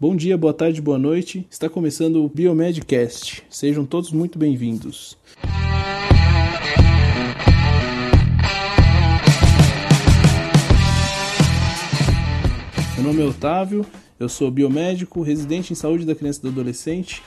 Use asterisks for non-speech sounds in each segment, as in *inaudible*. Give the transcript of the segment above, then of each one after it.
Bom dia, boa tarde, boa noite. Está começando o Biomedcast. Sejam todos muito bem-vindos. Meu nome é Otávio, eu sou biomédico, residente em saúde da criança e do adolescente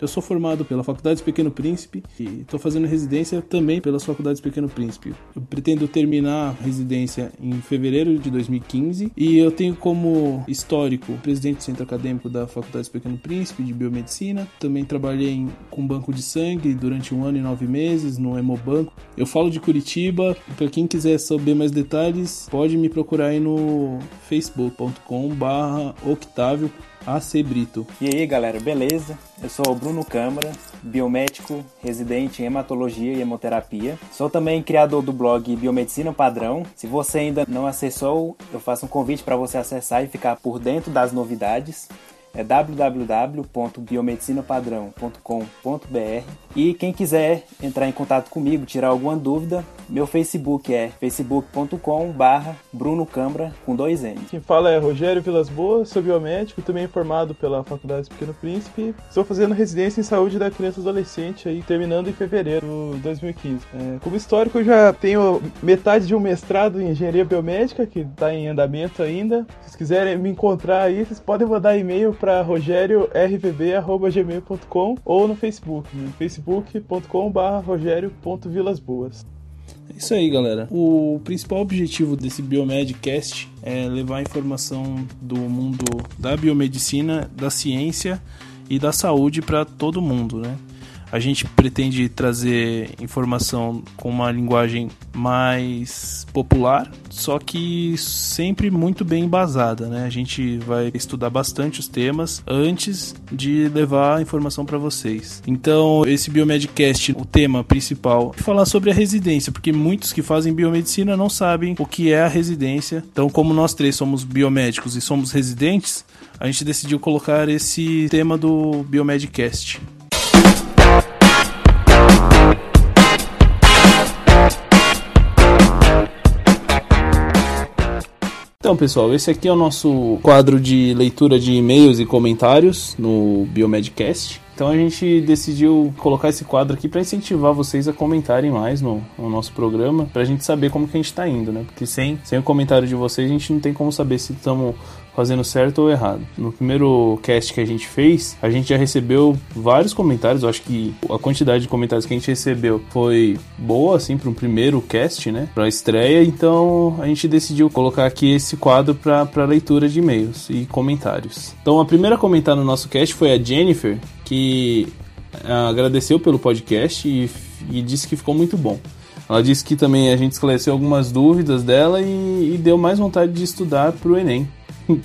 eu sou formado pela Faculdade Pequeno Príncipe e estou fazendo residência também pelas Faculdades Pequeno Príncipe. Eu pretendo terminar a residência em fevereiro de 2015 e eu tenho como histórico presidente do centro acadêmico da Faculdade Pequeno Príncipe de Biomedicina. Também trabalhei em, com banco de sangue durante um ano e nove meses no Hemobanco. Eu falo de Curitiba. Para quem quiser saber mais detalhes, pode me procurar aí no facebook.com/octavio AC Brito. E aí, galera, beleza? Eu sou o Bruno Câmara, biomédico, residente em hematologia e hemoterapia. Sou também criador do blog Biomedicina Padrão. Se você ainda não acessou, eu faço um convite para você acessar e ficar por dentro das novidades é www.biomedicinapadrão.com.br. E quem quiser entrar em contato comigo, tirar alguma dúvida, meu Facebook é facebook.com/barra Bruno Cambra com dois N. Quem fala é Rogério Vilas Boas, sou biomédico, também formado pela Faculdade Pequeno Príncipe. Estou fazendo residência em saúde da criança e adolescente aí, terminando em fevereiro de 2015. É, como histórico, eu já tenho metade de um mestrado em engenharia biomédica, que está em andamento ainda. Se vocês quiserem me encontrar aí, vocês podem mandar e-mail para rogériorvb.gmail.com ou no Facebook, no facebook.com.br rogério.vilasboas. É isso aí, galera. O principal objetivo desse Biomedcast é levar informação do mundo da biomedicina, da ciência e da saúde para todo mundo, né? A gente pretende trazer informação com uma linguagem mais popular, só que sempre muito bem embasada, né? A gente vai estudar bastante os temas antes de levar a informação para vocês. Então, esse Biomedcast, o tema principal é falar sobre a residência, porque muitos que fazem biomedicina não sabem o que é a residência. Então, como nós três somos biomédicos e somos residentes, a gente decidiu colocar esse tema do Biomedcast. Então, pessoal, esse aqui é o nosso quadro de leitura de e-mails e comentários no Biomedcast. Então a gente decidiu colocar esse quadro aqui para incentivar vocês a comentarem mais no, no nosso programa, para a gente saber como que a gente está indo, né? Porque sem, sem o comentário de vocês a gente não tem como saber se estamos fazendo certo ou errado. No primeiro cast que a gente fez, a gente já recebeu vários comentários. Eu acho que a quantidade de comentários que a gente recebeu foi boa, assim, para um primeiro cast, né? Para estreia. Então a gente decidiu colocar aqui esse quadro para leitura de e-mails e comentários. Então a primeira a comentar no nosso cast foi a Jennifer, que ah, agradeceu pelo podcast e, e disse que ficou muito bom. Ela disse que também a gente esclareceu algumas dúvidas dela e, e deu mais vontade de estudar para o Enem. *laughs*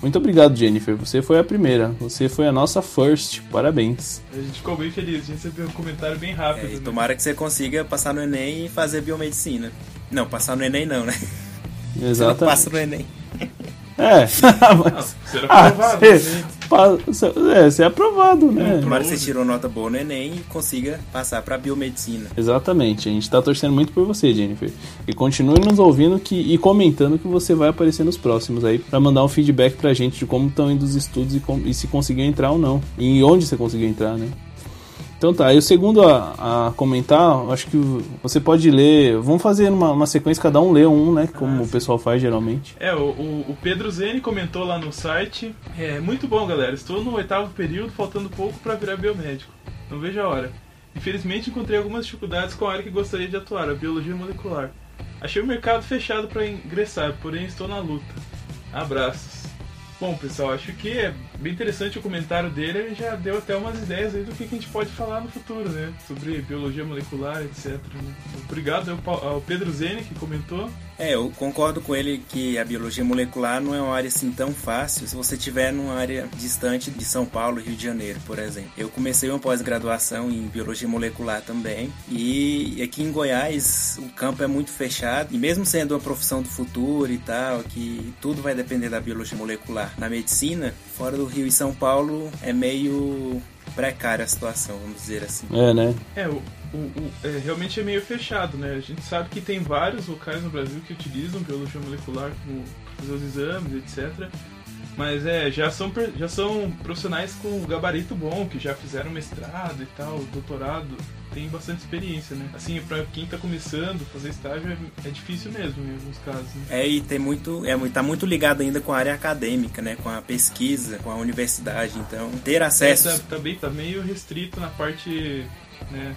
Muito obrigado, Jennifer. Você foi a primeira. Você foi a nossa first. Parabéns. A gente ficou bem feliz. A gente recebeu um comentário bem rápido. É, né? Tomara que você consiga passar no Enem e fazer biomedicina. Não, passar no Enem não, né? Exatamente. Você não passa no Enem. É, *laughs* mas. Será aprovado, ah, né? É, ser aprovado, né? Tomara que você tirou nota boa no Enem e consiga passar para biomedicina. Exatamente, a gente tá torcendo muito por você, Jennifer. E continue nos ouvindo que, e comentando que você vai aparecer nos próximos aí para mandar um feedback pra gente de como estão indo os estudos e, como, e se conseguiu entrar ou não. E onde você conseguiu entrar, né? Então tá, e o segundo a, a comentar, acho que você pode ler. Vamos fazer uma, uma sequência, cada um lê um, né? Como ah, o pessoal faz geralmente. É, o, o, Pedro Zene comentou lá no site. É muito bom, galera. Estou no oitavo período, faltando pouco para virar biomédico. Não vejo a hora. Infelizmente encontrei algumas dificuldades com a área que gostaria de atuar, a biologia molecular. Achei o mercado fechado para ingressar, porém estou na luta. Abraços. Bom, pessoal, acho que é bem interessante o comentário dele. Ele já deu até umas ideias aí do que a gente pode falar no futuro, né? Sobre biologia molecular, etc. Né? Obrigado ao Pedro Zene que comentou. É, eu concordo com ele que a biologia molecular não é uma área assim tão fácil se você estiver numa área distante de São Paulo, Rio de Janeiro, por exemplo. Eu comecei uma pós-graduação em biologia molecular também e aqui em Goiás o campo é muito fechado e mesmo sendo uma profissão do futuro e tal, que tudo vai depender da biologia molecular. Na medicina, fora do Rio e São Paulo é meio precária a situação, vamos dizer assim. É, né? É, o, o, o é, realmente é meio fechado, né? A gente sabe que tem vários locais no Brasil que utilizam biologia molecular para fazer os exames, etc. Mas é, já são, já são profissionais com gabarito bom, que já fizeram mestrado e tal, doutorado tem bastante experiência, né? Assim, pra quem tá começando, fazer estágio é, é difícil mesmo em alguns casos. Né? É, e tem muito, é, tá muito ligado ainda com a área acadêmica, né? Com a pesquisa, com a universidade. Então, ter acesso. É, tá, tá, bem, tá meio restrito na parte, né?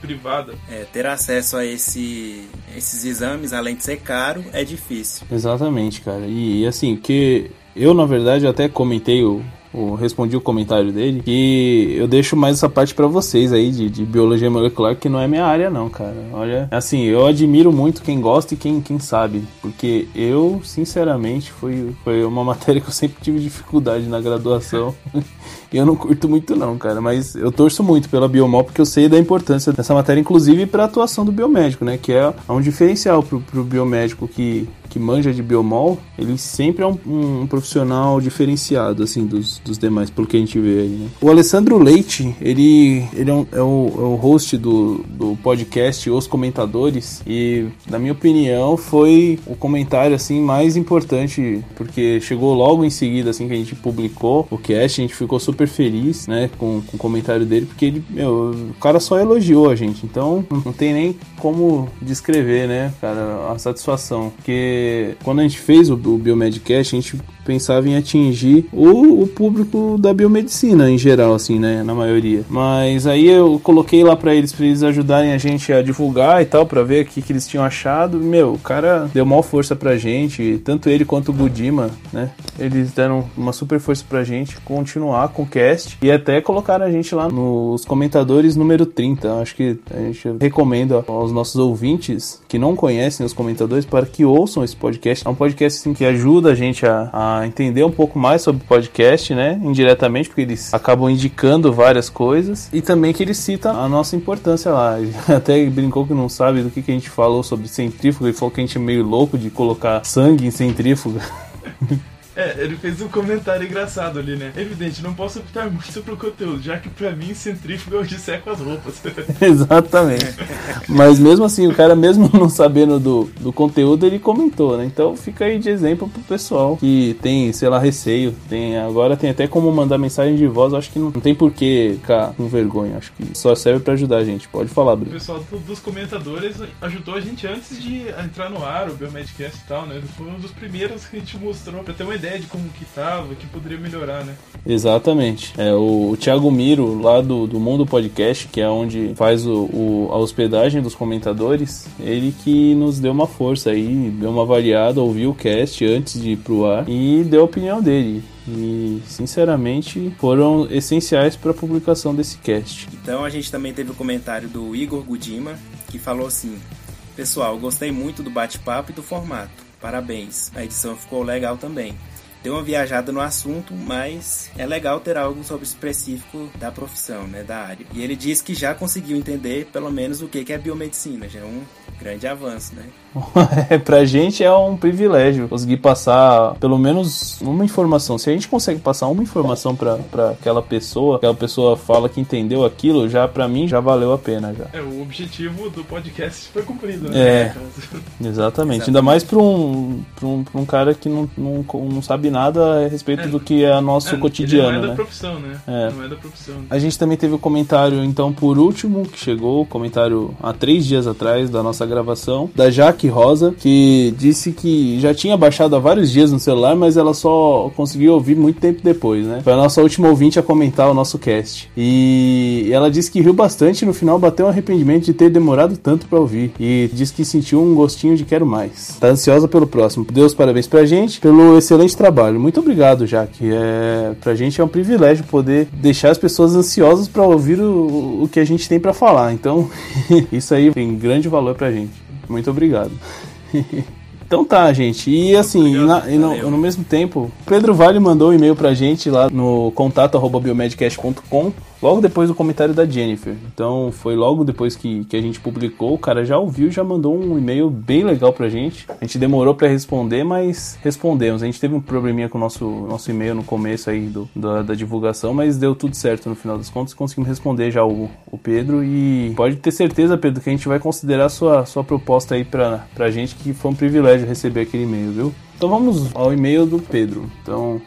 Privada. É, ter acesso a esse, esses exames, além de ser caro, é difícil. Exatamente, cara. E, e assim, que eu, na verdade, até comentei o, o, respondi o comentário dele, que eu deixo mais essa parte para vocês aí de, de, biologia molecular, que não é minha área não, cara. Olha, assim, eu admiro muito quem gosta e quem, quem sabe, porque eu, sinceramente, foi, foi uma *laughs* matéria que eu sempre tive dificuldade na graduação. *laughs* eu não curto muito não, cara, mas eu torço muito pela biomol porque eu sei da importância dessa matéria, inclusive para a atuação do biomédico, né, que é um diferencial pro, pro biomédico que que manja de biomol, ele sempre é um, um, profissional diferenciado, assim, dos, dos demais, pelo que a gente vê aí, né? O Alessandro Leite, ele, ele é, um, é, o, é o host do, do podcast Os Comentadores, e, na minha opinião, foi o comentário, assim, mais importante, porque chegou logo em seguida, assim, que a gente publicou o cast, a gente ficou super feliz, né, com, com o comentário dele, porque ele, meu, o cara só elogiou a gente, então *laughs* não tem nem como descrever, né, cara, a satisfação, porque quando a gente fez o, o Biomedcast, a gente pensava em atingir o, o, público da biomedicina em geral, assim, né, na maioria. Mas aí eu coloquei lá para eles, para eles ajudarem a gente a divulgar e tal, para ver o que, que eles tinham achado. Meu, o cara deu maior força pra gente, tanto ele quanto o Budima, né? Eles deram uma super força pra gente continuar com o cast e até colocaram a gente lá nos comentadores número 30. Acho que a gente recomenda aos nossos ouvintes que não conhecem os comentadores para que ouçam esse podcast. É um podcast assim, que ajuda a gente a, a entender um pouco mais sobre podcast, né? Indiretamente, porque eles acabam indicando várias coisas e também que ele cita a nossa importância lá. *laughs* Ele até brincou que não sabe do que, que a gente falou sobre centrífuga e falou que a gente é meio louco de colocar sangue em centrífuga. *laughs* É, ele fez um comentário engraçado ali, né? Evidente, não posso optar muito pro conteúdo, já que pra mim centrífuga eu disseco as roupas. *laughs* Exatamente. Mas mesmo assim, o cara, mesmo *laughs* não sabendo do, do conteúdo, ele comentou, né? Então fica aí de exemplo pro pessoal que tem, sei lá, receio. Tem, agora tem até como mandar mensagem de voz, acho que não, não tem por que ficar com vergonha. Acho que só serve pra ajudar a gente. Pode falar, Bruno. O pessoal dos comentadores ajudou a gente antes de entrar no ar, o Biomedcast e tal, né? Foi um dos primeiros que a gente mostrou pra ter uma ideia de como que tava, que poderia melhorar, né? Exatamente. É, o, o Thiago Miro, lá do, do Mundo Podcast, que é onde faz o, o, a hospedagem dos comentadores, ele que nos deu uma força aí, deu uma variada, ouviu o cast antes de ir pro ar e deu a opinião dele e sinceramente foram essenciais para a publicação desse cast. Então a gente também teve o comentário do Igor Gudima que falou assim: Pessoal, gostei muito do bate-papo e do formato. Parabéns, a edição ficou legal também. Deu uma viajada no assunto, mas é legal ter algo sobre específico da profissão, né, da área. E ele diz que já conseguiu entender pelo menos o que é biomedicina, já é um grande avanço, né? *laughs* é, pra gente é um privilégio conseguir passar pelo menos uma informação. Se a gente consegue passar uma informação pra, pra aquela pessoa, aquela pessoa fala que entendeu aquilo, já pra mim já valeu a pena já. É, o objetivo do podcast foi cumprido, né? É, exatamente. *laughs* exatamente. Ainda mais pra um, pra um, pra um cara que não, não, não sabe nada a respeito é, do que é nosso é, cotidiano, não é né? da profissão, né? É. Não é da profissão. A gente também teve o um comentário, então, por último, que chegou, comentário há três dias atrás da nossa gravação, da Jaque Rosa, que disse que já tinha baixado há vários dias no celular, mas ela só conseguiu ouvir muito tempo depois, né? Foi a nossa última ouvinte a comentar o nosso cast. E ela disse que riu bastante e no final bateu um arrependimento de ter demorado tanto para ouvir. E disse que sentiu um gostinho de quero mais. Tá ansiosa pelo próximo. Deus parabéns pra gente pelo excelente trabalho. Muito obrigado, Jaque. É, pra gente é um privilégio poder deixar as pessoas ansiosas para ouvir o, o que a gente tem para falar. Então, *laughs* isso aí tem grande valor pra gente. Muito obrigado. *laughs* Então tá, gente. E assim, e na, e no, no, mesmo tempo, Pedro Vale mandou um e-mail pra gente lá no contato.biomedcast.com logo depois do comentário da Jennifer. Então foi logo depois que, que a gente publicou, o cara já ouviu já mandou um e-mail bem legal pra gente. A gente demorou para responder, mas respondemos. A gente teve um probleminha com o nosso, nosso e-mail no começo aí do, da, da divulgação, mas deu tudo certo no final das contas. Conseguimos responder já o, o Pedro e pode ter certeza, Pedro, que a gente vai considerar a sua, sua proposta aí pra, pra gente, que foi um privilégio receber aquele e-mail, viu? Então vamos ao e-mail do Pedro. Então,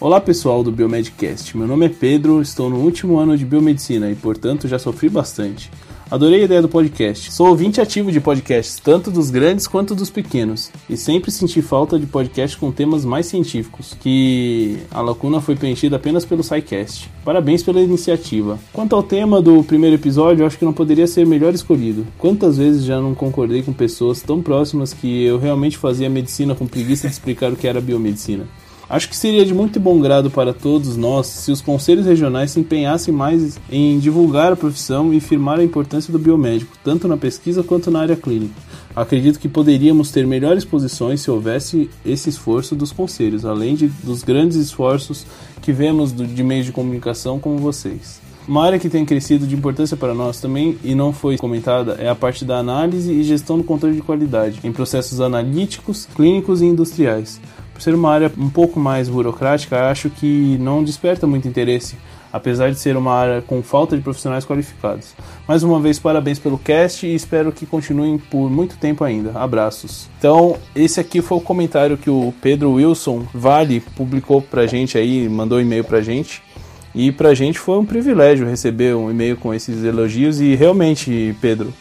Olá pessoal do Biomedcast, meu nome é Pedro, estou no último ano de biomedicina e portanto já sofri bastante. Adorei a ideia do podcast. Sou ouvinte ativo de podcasts, tanto dos grandes quanto dos pequenos, e sempre senti falta de podcast com temas mais científicos, que a lacuna foi preenchida apenas pelo SciCast. Parabéns pela iniciativa. Quanto ao tema do primeiro episódio, acho que não poderia ser melhor escolhido. Quantas vezes já não concordei com pessoas tão próximas que eu realmente fazia medicina com preguiça de explicar o que era biomedicina? Acho que seria de muito bom grado para todos nós se os conselhos regionais se empenhassem mais em divulgar a profissão e firmar a importância do biomédico, tanto na pesquisa quanto na área clínica. Acredito que poderíamos ter melhores posições se houvesse esse esforço dos conselhos, além de, dos grandes esforços que vemos do, de meios de comunicação como vocês. Uma área que tem crescido de importância para nós também e não foi comentada é a parte da análise e gestão do controle de qualidade em processos analíticos, clínicos e industriais. Por ser uma área um pouco mais burocrática, acho que não desperta muito interesse, apesar de ser uma área com falta de profissionais qualificados. Mais uma vez, parabéns pelo cast e espero que continuem por muito tempo ainda. Abraços. Então, esse aqui foi o comentário que o Pedro Wilson Vale publicou pra gente aí, mandou e-mail pra gente. E pra gente foi um privilégio receber um e-mail com esses elogios e realmente, Pedro,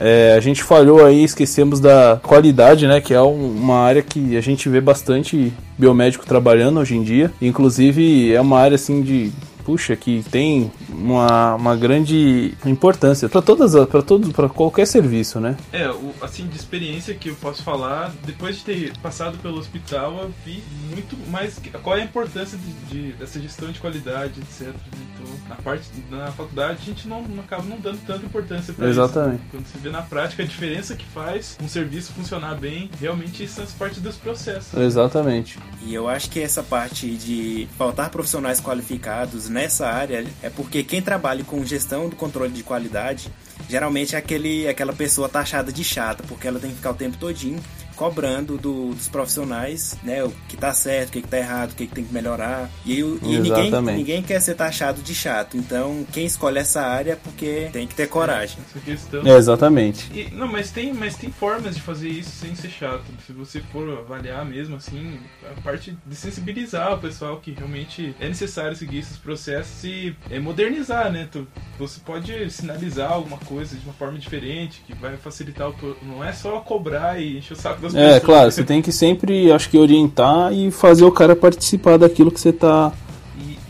é, a gente falhou aí, esquecemos da qualidade, né? Que é um, uma área que a gente vê bastante biomédico trabalhando hoje em dia. Inclusive, é uma área assim de puxa, que tem uma, uma grande importância para todas para todos para qualquer serviço, né? É, o, assim de experiência que eu posso falar, depois de ter passado pelo hospital, eu vi muito mais qual é a importância de, de dessa gestão de qualidade, etc. Então, na parte na faculdade a gente não, não acaba não dando tanta importância para isso. Exatamente. Quando você vê na prática a diferença que faz um serviço funcionar bem, realmente isso faz parte dos processos. Exatamente. E eu acho que essa parte de faltar profissionais qualificados nessa área é porque quem trabalha com gestão do controle de qualidade geralmente é aquele, aquela pessoa taxada de chata, porque ela tem que ficar o tempo todinho cobrando do, dos profissionais, né, o que tá certo, o que, que tá errado, o que, que tem que melhorar. E, e ninguém, ninguém quer ser taxado de chato. Então, quem escolhe essa área é porque tem que ter coragem. Essa questão. É, exatamente. E, não, mas tem, mas tem formas de fazer isso sem ser chato. Se você for avaliar mesmo, assim, a parte de sensibilizar o pessoal que realmente é necessário seguir esses processos e é, modernizar, né? Tu, você pode sinalizar alguma coisa de uma forma diferente que vai facilitar o. Não é só cobrar e encher o saco é, pessoas. É, claro, você tem que sempre, acho que, orientar e fazer o cara participar daquilo que você tá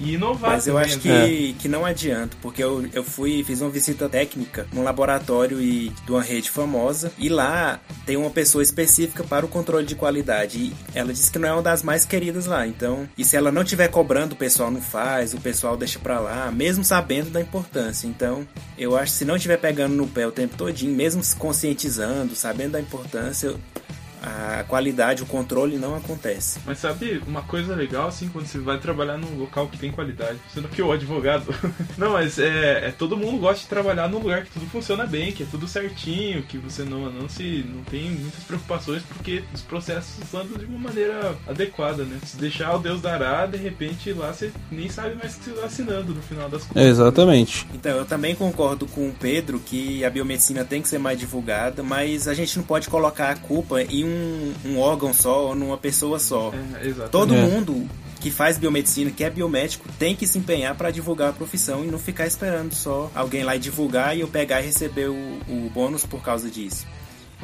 e inovar. Mas eu acho que, é. que não adianta, porque eu, eu fui, fiz uma visita técnica num laboratório e, de uma rede famosa, e lá tem uma pessoa específica para o controle de qualidade. E ela disse que não é uma das mais queridas lá. Então, e se ela não estiver cobrando, o pessoal não faz, o pessoal deixa pra lá, mesmo sabendo da importância. Então, eu acho que se não estiver pegando no pé o tempo todinho, mesmo se conscientizando, sabendo da importância, a qualidade, o controle não acontece. Mas sabe uma coisa legal assim quando você vai trabalhar num local que tem qualidade, sendo que o advogado. *laughs* não, mas é, é, todo mundo gosta de trabalhar num lugar que tudo funciona bem, que é tudo certinho, que você não não se não tem muitas preocupações porque os processos andam de uma maneira adequada, né? Se deixar o Deus dará, de repente lá você nem sabe mais que você está assinando no final das contas. Exatamente. Então, eu também concordo com o Pedro que a biomedicina tem que ser mais divulgada, mas a gente não pode colocar a culpa em um um, um órgão só ou numa pessoa só. É, Todo é. mundo que faz biomedicina, que é biomédico, tem que se empenhar para divulgar a profissão e não ficar esperando só alguém lá divulgar e eu pegar e receber o, o bônus por causa disso.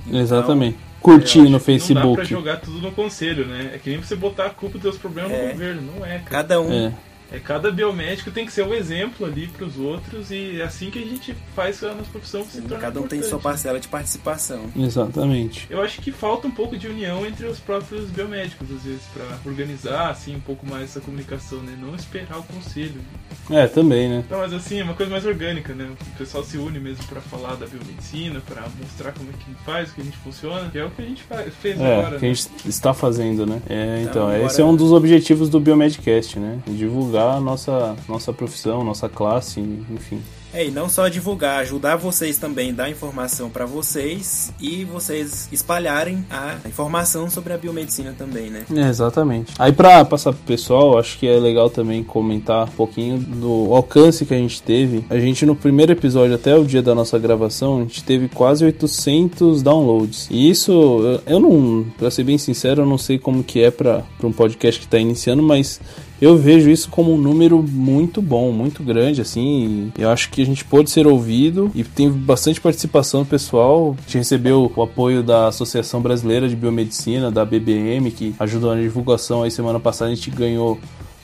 Então, Exatamente. Curtir no Facebook. Não dá pra jogar tudo no conselho, né? É que nem você botar a culpa dos seus problemas é. no governo, não é, cara. Cada um. É. É, cada biomédico tem que ser um exemplo ali para os outros e é assim que a gente faz a nossa profissão se tornar Cada um importante. tem sua parcela de participação. Exatamente. Eu acho que falta um pouco de união entre os próprios biomédicos, às vezes, para organizar assim um pouco mais essa comunicação, né? Não esperar o conselho. É, também, né? Não, mas assim, é uma coisa mais orgânica, né? O pessoal se une mesmo para falar da biomedicina, para mostrar como é que faz, o que a gente funciona, que é o que a gente faz, fez é, agora. que né? a gente está fazendo, né? É, então, então esse é um dos objetivos do Biomedcast, né? Divulgar divulgar a nossa, nossa profissão, nossa classe, enfim. É, e não só divulgar, ajudar vocês também, dar informação para vocês e vocês espalharem a informação sobre a biomedicina também, né? É, exatamente. Aí para passar pro pessoal, acho que é legal também comentar um pouquinho do alcance que a gente teve. A gente no primeiro episódio até o dia da nossa gravação, a gente teve quase 800 downloads. E isso, eu não, para ser bem sincero, eu não sei como que é para um podcast que tá iniciando, mas eu vejo isso como um número muito bom, muito grande, assim. eu acho que a gente pode ser ouvido e tem bastante participação do pessoal. A gente recebeu o apoio da Associação Brasileira de Biomedicina, da BBM, que ajudou na divulgação aí semana passada. A gente ganhou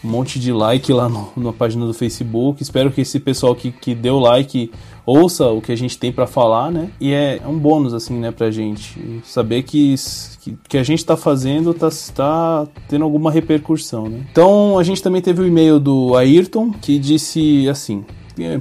um monte de like lá no, na página do Facebook. Espero que esse pessoal que, que deu like ouça o que a gente tem para falar, né? E é, um bônus, assim, né, pra gente. Saber que, que, que a gente tá fazendo tá, tá tendo alguma repercussão, né? Então, a gente também teve o e-mail do Ayrton, que disse assim...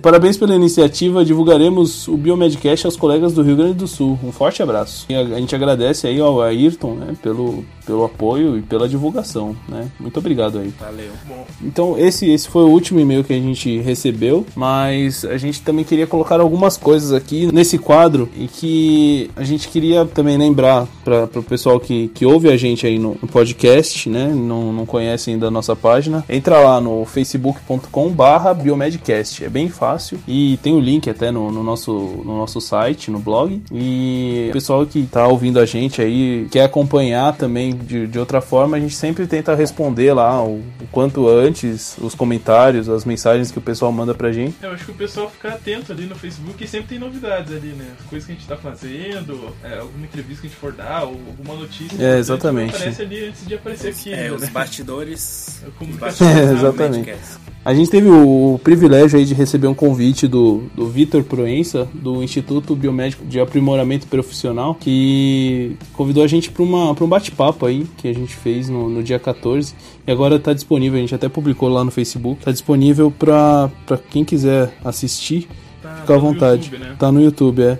Parabéns pela iniciativa. Divulgaremos o Biomedcast aos colegas do Rio Grande do Sul. Um forte abraço. E a, gente agradece aí ao Ayrton, né, pelo, pelo apoio e pela divulgação, né? Muito obrigado aí. Valeu. Bom. Então, esse, esse foi o último e-mail que a gente recebeu, mas a gente também queria colocar algumas coisas aqui nesse quadro e que a gente queria também lembrar para o pessoal que, que ouve a gente aí no, no podcast, né? Não, não conhece ainda a nossa página. Entra lá no facebook.com barra biomedcast. É bem fácil e tem o link até no, no, nosso, no nosso site, no blog. E o pessoal que tá ouvindo a gente aí quer acompanhar também de, de outra forma, a gente sempre tenta responder lá o, o, quanto antes os comentários, as mensagens que o pessoal manda pra gente. Eu acho que o pessoal fica atento ali no Facebook e sempre tem novidades ali, né? Coisas que a gente tá fazendo, é, alguma entrevista que a gente for dar, ou alguma notícia. É, exatamente. Aparece ali antes de aparecer aqui. É, ainda, os né? bastidores. Os bastidores é, *laughs* exatamente. A gente teve o privilégio aí de receber um convite do, do Vitor Proença, do Instituto Biomédico de Aprimoramento Profissional, que convidou a gente para um bate-papo aí que a gente fez no, no dia 14. E agora está disponível, a gente até publicou lá no Facebook. Está disponível para quem quiser assistir, tá, fica à vontade. YouTube, né? Tá no YouTube, é.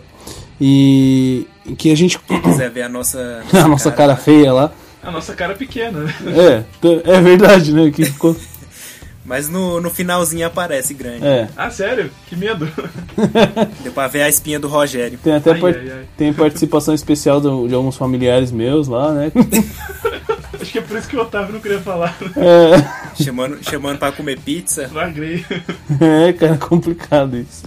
E que a gente. Quem quiser ver a nossa, *laughs* a nossa cara, cara feia lá. A nossa cara pequena, né? É, é verdade, né? Que ficou. *laughs* Mas no, no finalzinho aparece grande. É. Ah, sério? Que medo. *laughs* Deu pra ver a espinha do Rogério. Tem até Ai, par- ai, ai. tem participação especial do- de alguns familiares meus lá, né? *laughs* Acho que é por isso que o Otávio não queria falar. É, Chamando, chamando pra comer pizza. Lagrei. *laughs* é, cara, complicado isso.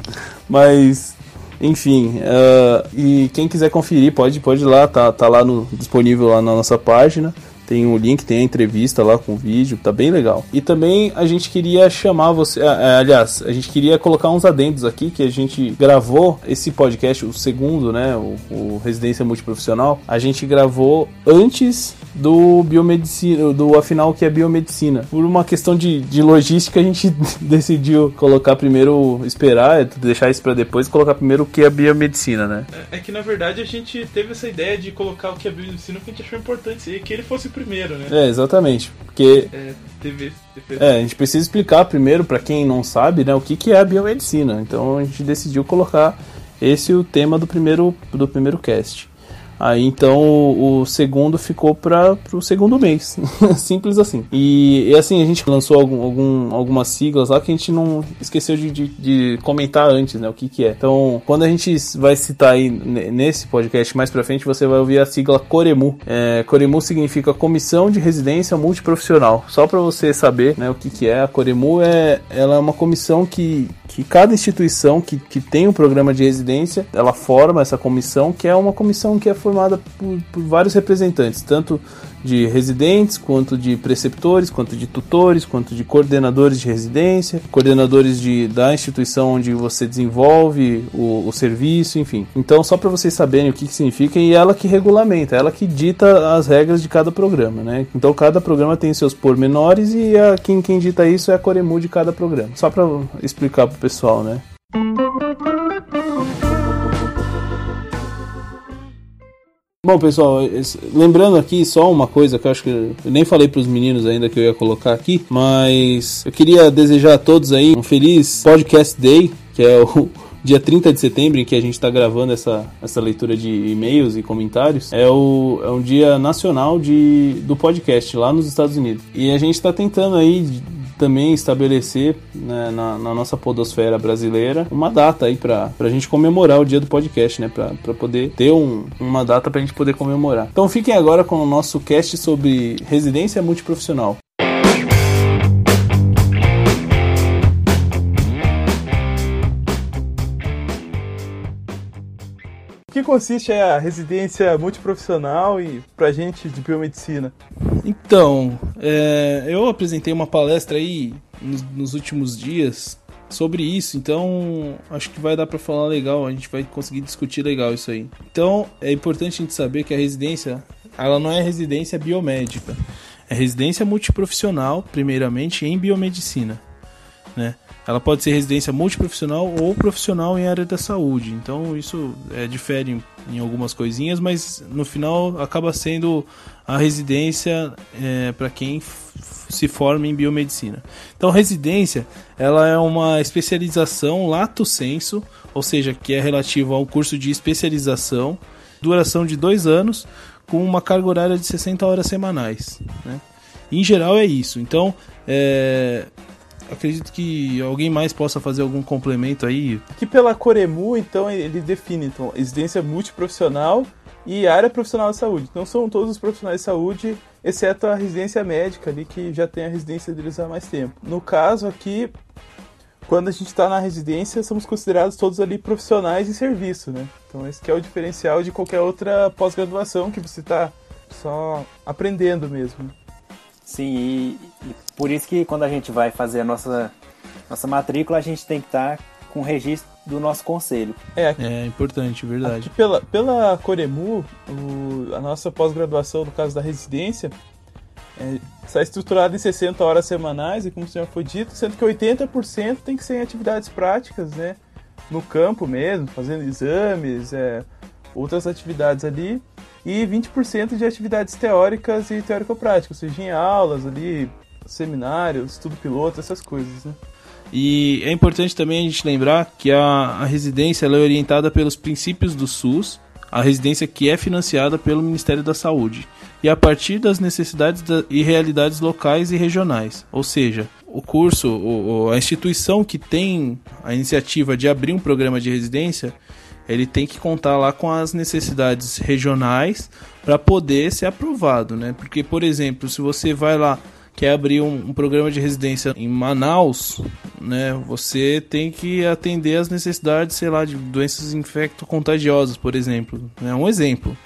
Mas, enfim, ah, e quem quiser conferir, pode, pode ir lá, tá, tá lá no, disponível lá na nossa página. Tem o link, tem a entrevista lá com o vídeo, tá bem legal. E também a gente queria chamar você. ah, ah, aliás, a gente queria colocar uns adendos aqui que a gente gravou esse podcast, o segundo, né? O, o Residência Multiprofissional. A gente gravou antes do biomedicina, do afinal que é biomedicina. Por uma questão de, de logística, a gente *laughs* decidiu colocar primeiro, esperar, deixar isso pra depois, colocar primeiro o que é biomedicina, né? É que na verdade a gente teve essa ideia de colocar o que é biomedicina porque a gente achou importante e que ele fosse o primeiro, né? É, exatamente. Porque É, teve, teve É, a gente precisa explicar primeiro para quem não sabe, né, o que, que é a biomedicina. Então a gente decidiu colocar esse o tema do primeiro do primeiro cast. Aí então o, o segundo ficou para o segundo mês, *laughs* simples assim. E, e, assim a gente lançou algum, algum- algumas siglas lá que a gente não esqueceu de, de- de comentar antes, né, o que que é. Então quando a gente vai citar aí ne- nesse podcast mais para frente você vai ouvir a sigla Coremu. É, Coremu significa Comissão de Residência Multiprofissional. Só para você saber, né, o que que é a Coremu é ela é uma comissão que que cada instituição que, que tem um programa de residência, ela forma essa comissão, que é uma comissão que é formada por, por vários representantes, tanto de residentes, quanto de preceptores, quanto de tutores, quanto de coordenadores de residência, coordenadores de, da instituição onde você desenvolve o, o serviço, enfim. Então, só para vocês saberem o que, que significa, e ela que regulamenta, ela que dita as regras de cada programa, né? Então, cada programa tem seus pormenores e a, quem, quem dita isso é a Coremu de cada programa. Só para explicar pro pessoal, né? Bom, pessoal, es- lembrando aqui só uma coisa que eu acho que eu nem falei pros meninos ainda que eu ia colocar aqui, mas eu queria desejar a todos aí um feliz Podcast Day, que é o *laughs* dia 30 de setembro em que a gente está gravando essa, essa leitura de e-mails e comentários. É, o, é um dia nacional de, do podcast lá nos Estados Unidos. E a gente está tentando aí também estabelecer né, na, na nossa podosfera brasileira uma data aí pra, pra gente comemorar o dia do podcast, né? Pra poder ter um, uma data pra gente poder comemorar. Então fiquem agora com o nosso cast sobre residência multiprofissional. Que consiste a residência multiprofissional e pra gente de biomedicina? Então, é, eu apresentei uma palestra aí nos, nos, últimos dias sobre isso, então acho que vai dar para falar legal, a gente vai conseguir discutir legal isso aí. Então, é importante a gente saber que a residência, ela não é residência biomédica, é residência multiprofissional, primeiramente em biomedicina, né? Ela pode ser residência multiprofissional ou profissional em área da saúde. Então isso é, difere em algumas coisinhas, mas no final acaba sendo a residência é, para quem se forma em biomedicina. Então residência ela é uma especialização lato senso, ou seja, que é relativo ao curso de especialização, duração de dois anos, com uma carga horária de 60 horas semanais. Né? Em geral é isso. Então é, acredito que alguém mais possa fazer algum complemento aí. Que pela Coremu, então, ele define então, residência multiprofissional e área profissional de saúde. Não são todos os profissionais de saúde, exceto a residência médica ali, que já tem a residência deles há mais tempo. No caso aqui, quando a gente está na residência, somos considerados todos ali profissionais em serviço, né? Então esse é o diferencial de qualquer outra pós-graduação que você está só aprendendo mesmo. Sim, e, e, por isso que quando a gente vai fazer a nossa, nossa matrícula, a gente tem que estar com o registro do nosso conselho. É, é importante, verdade. pela, pela Coremu, o, a nossa pós-graduação, no caso da residência, é, está estruturada em 60 horas semanais, e como o senhor foi dito, sendo que 80% tem que ser em atividades práticas, né? No campo mesmo, fazendo exames, é, outras atividades ali e 20% de atividades teóricas e teórico-práticas, ou seja, em aulas ali, seminários, estudo piloto, essas coisas, né? E é importante também a gente lembrar que a, a residência é orientada pelos princípios do SUS, a residência que é financiada pelo Ministério da Saúde, e a partir das necessidades da, e realidades locais e regionais. Ou seja, o curso, o, a instituição que tem a iniciativa de abrir um programa de residência, ele tem que contar lá com as necessidades regionais para poder ser aprovado, né? Porque, por exemplo, se você vai lá quer abrir um, um, programa de residência em Manaus, né? Você tem que atender as necessidades, sei lá, de doenças infecto-contagiosas, por exemplo. É um exemplo.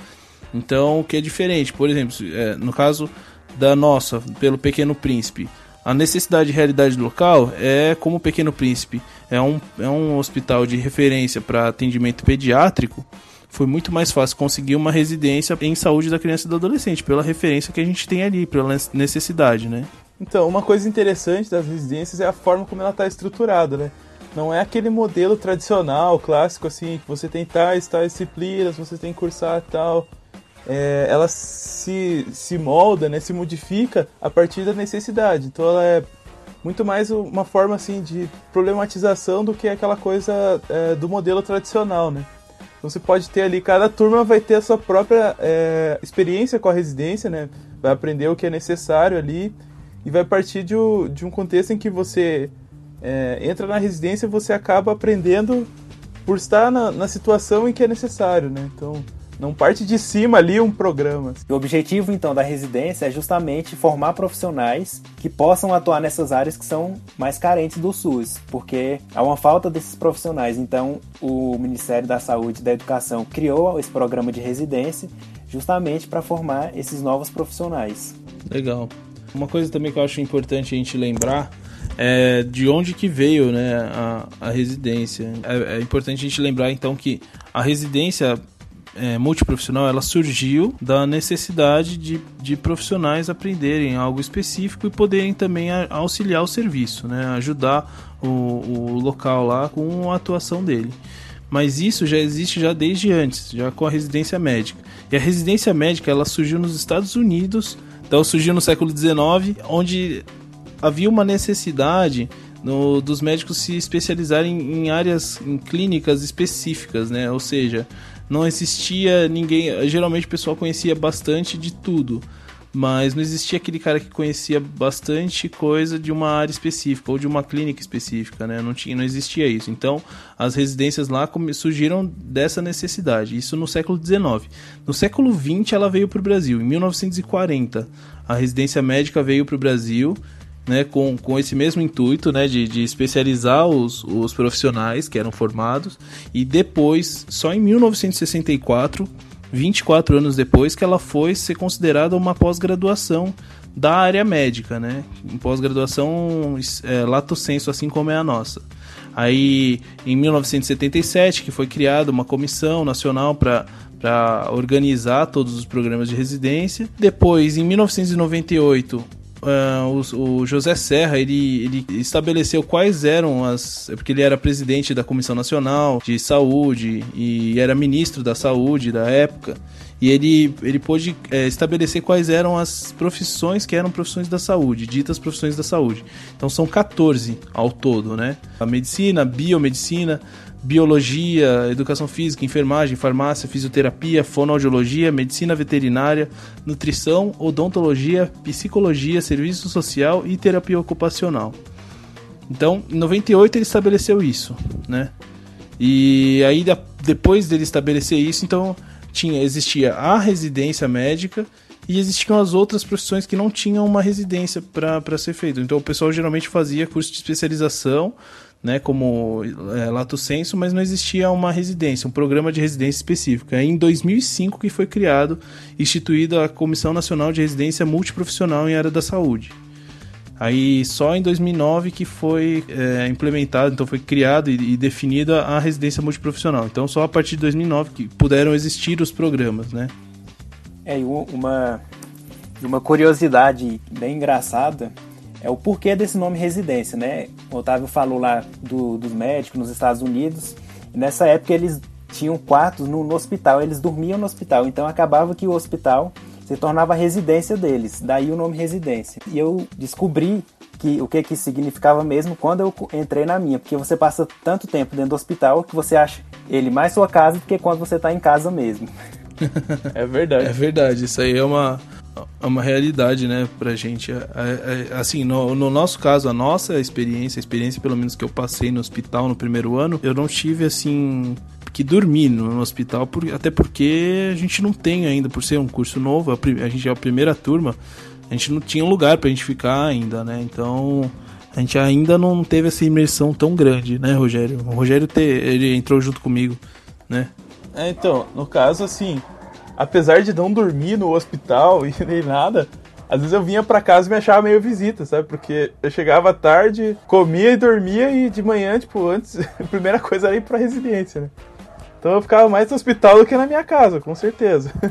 Então, o que é diferente, por exemplo, é, no caso da nossa, pelo Pequeno Príncipe, a necessidade de realidade local é como o Pequeno Príncipe é um, é um hospital de referência para atendimento pediátrico. Foi muito mais fácil conseguir uma residência em saúde da criança e do adolescente, pela referência que a gente tem ali, pela necessidade, né? Então, uma coisa interessante das residências é a forma como ela está estruturada, né? Não é aquele modelo tradicional, clássico, assim, que você tem tais, tais disciplinas, você tem que cursar tal é, ela se, se molda, né, se modifica a partir da necessidade. Então ela é muito mais uma forma assim de problematização do que aquela coisa é, do modelo tradicional, né? Então você pode ter ali, cada turma vai ter a sua própria é, experiência com a residência, né? Vai aprender o que é necessário ali e vai partir de, de um contexto em que você é, entra na residência você acaba aprendendo por estar na, na situação em que é necessário, né? Então não parte de cima ali um programa. O objetivo então da residência é justamente formar profissionais que possam atuar nessas áreas que são mais carentes do SUS, porque há uma falta desses profissionais. Então, o Ministério da Saúde e da Educação criou esse programa de residência justamente para formar esses novos profissionais. Legal. Uma coisa também que eu acho importante a gente lembrar é de onde que veio né, a, a residência. É, é importante a gente lembrar então que a residência é, multiprofissional ela surgiu da necessidade de, de profissionais aprenderem algo específico e poderem também auxiliar o serviço, né? ajudar o, o local lá com a atuação dele. Mas isso já existe já desde antes, já com a residência médica. E a residência médica ela surgiu nos Estados Unidos, então surgiu no século XIX, onde havia uma necessidade no, dos médicos se especializarem em áreas, em clínicas específicas, né? Ou seja, não existia ninguém. Geralmente o pessoal conhecia bastante de tudo, mas não existia aquele cara que conhecia bastante coisa de uma área específica ou de uma clínica específica, né? Não tinha, não existia isso. Então, as residências lá surgiram dessa necessidade. Isso no século XIX. No século XX ela veio para o Brasil. Em 1940, a residência médica veio para o Brasil né, com, com esse mesmo intuito né, de, de especializar os, os profissionais que eram formados, e depois, só em 1964, 24 anos depois, que ela foi ser considerada uma pós-graduação da área médica, né? Pós-graduação é, lato senso, assim como é a nossa. Aí, em 1977, que foi criada uma comissão nacional para para organizar todos os programas de residência. Depois, em 1998, Uh, o, o, José Serra ele, ele estabeleceu quais eram as. É porque ele era presidente da Comissão Nacional de Saúde e era ministro da Saúde da época. E ele, ele pôde é, estabelecer quais eram as profissões que eram profissões da saúde, ditas profissões da saúde. Então são 14 ao todo, né? A medicina, a biomedicina, biologia, educação física, enfermagem, farmácia, fisioterapia, fonoaudiologia, medicina veterinária, nutrição, odontologia, psicologia, serviço social e terapia ocupacional. Então, em 98 ele estabeleceu isso, né? E aí depois dele estabelecer isso, então tinha existia a residência médica e existiam as outras profissões que não tinham uma residência para ser feito. Então o pessoal geralmente fazia curso de especialização né, como é, lato senso, mas não existia uma residência, um programa de residência específico. É em 2005 que foi criado, instituída a Comissão Nacional de Residência Multiprofissional em Área da Saúde. Aí só em 2009 que foi é, implementado, então foi criado e, e definida a residência multiprofissional. Então só a partir de 2009 que puderam existir os programas, né? É, uma, uma curiosidade bem engraçada é o porquê desse nome residência, né? O Otávio falou lá do, dos médicos nos Estados Unidos. nessa época eles tinham quartos no, no, hospital, eles dormiam no hospital, então acabava que o hospital se tornava a residência deles, daí o nome residência. E eu descobri que o que que significava mesmo quando eu entrei na minha, porque você passa tanto tempo dentro do hospital que você acha ele mais sua casa do que quando você está em casa mesmo. *laughs* É verdade. É verdade, isso aí é uma é uma realidade, né, pra gente. É, é, é, assim, no, no, nosso caso, a nossa experiência, a experiência pelo menos que eu passei no hospital no primeiro ano, eu não tive, assim, que dormir no, hospital, por, até porque a gente não tem ainda, por ser um curso novo, a, a gente é a primeira turma, a gente não tinha lugar pra gente ficar ainda, né, então... A gente ainda não teve essa imersão tão grande, né, Rogério? O Rogério te, ele entrou junto comigo, né? É, então, no caso, assim, apesar de não dormir no hospital *laughs* e nem nada, às vezes eu vinha para casa e me achava meio visita, sabe? Porque eu chegava tarde, comia e dormia e de manhã, tipo, antes, *laughs* a primeira coisa era ir pra residência, né? Então eu ficava mais no hospital do que na minha casa, com certeza. *laughs*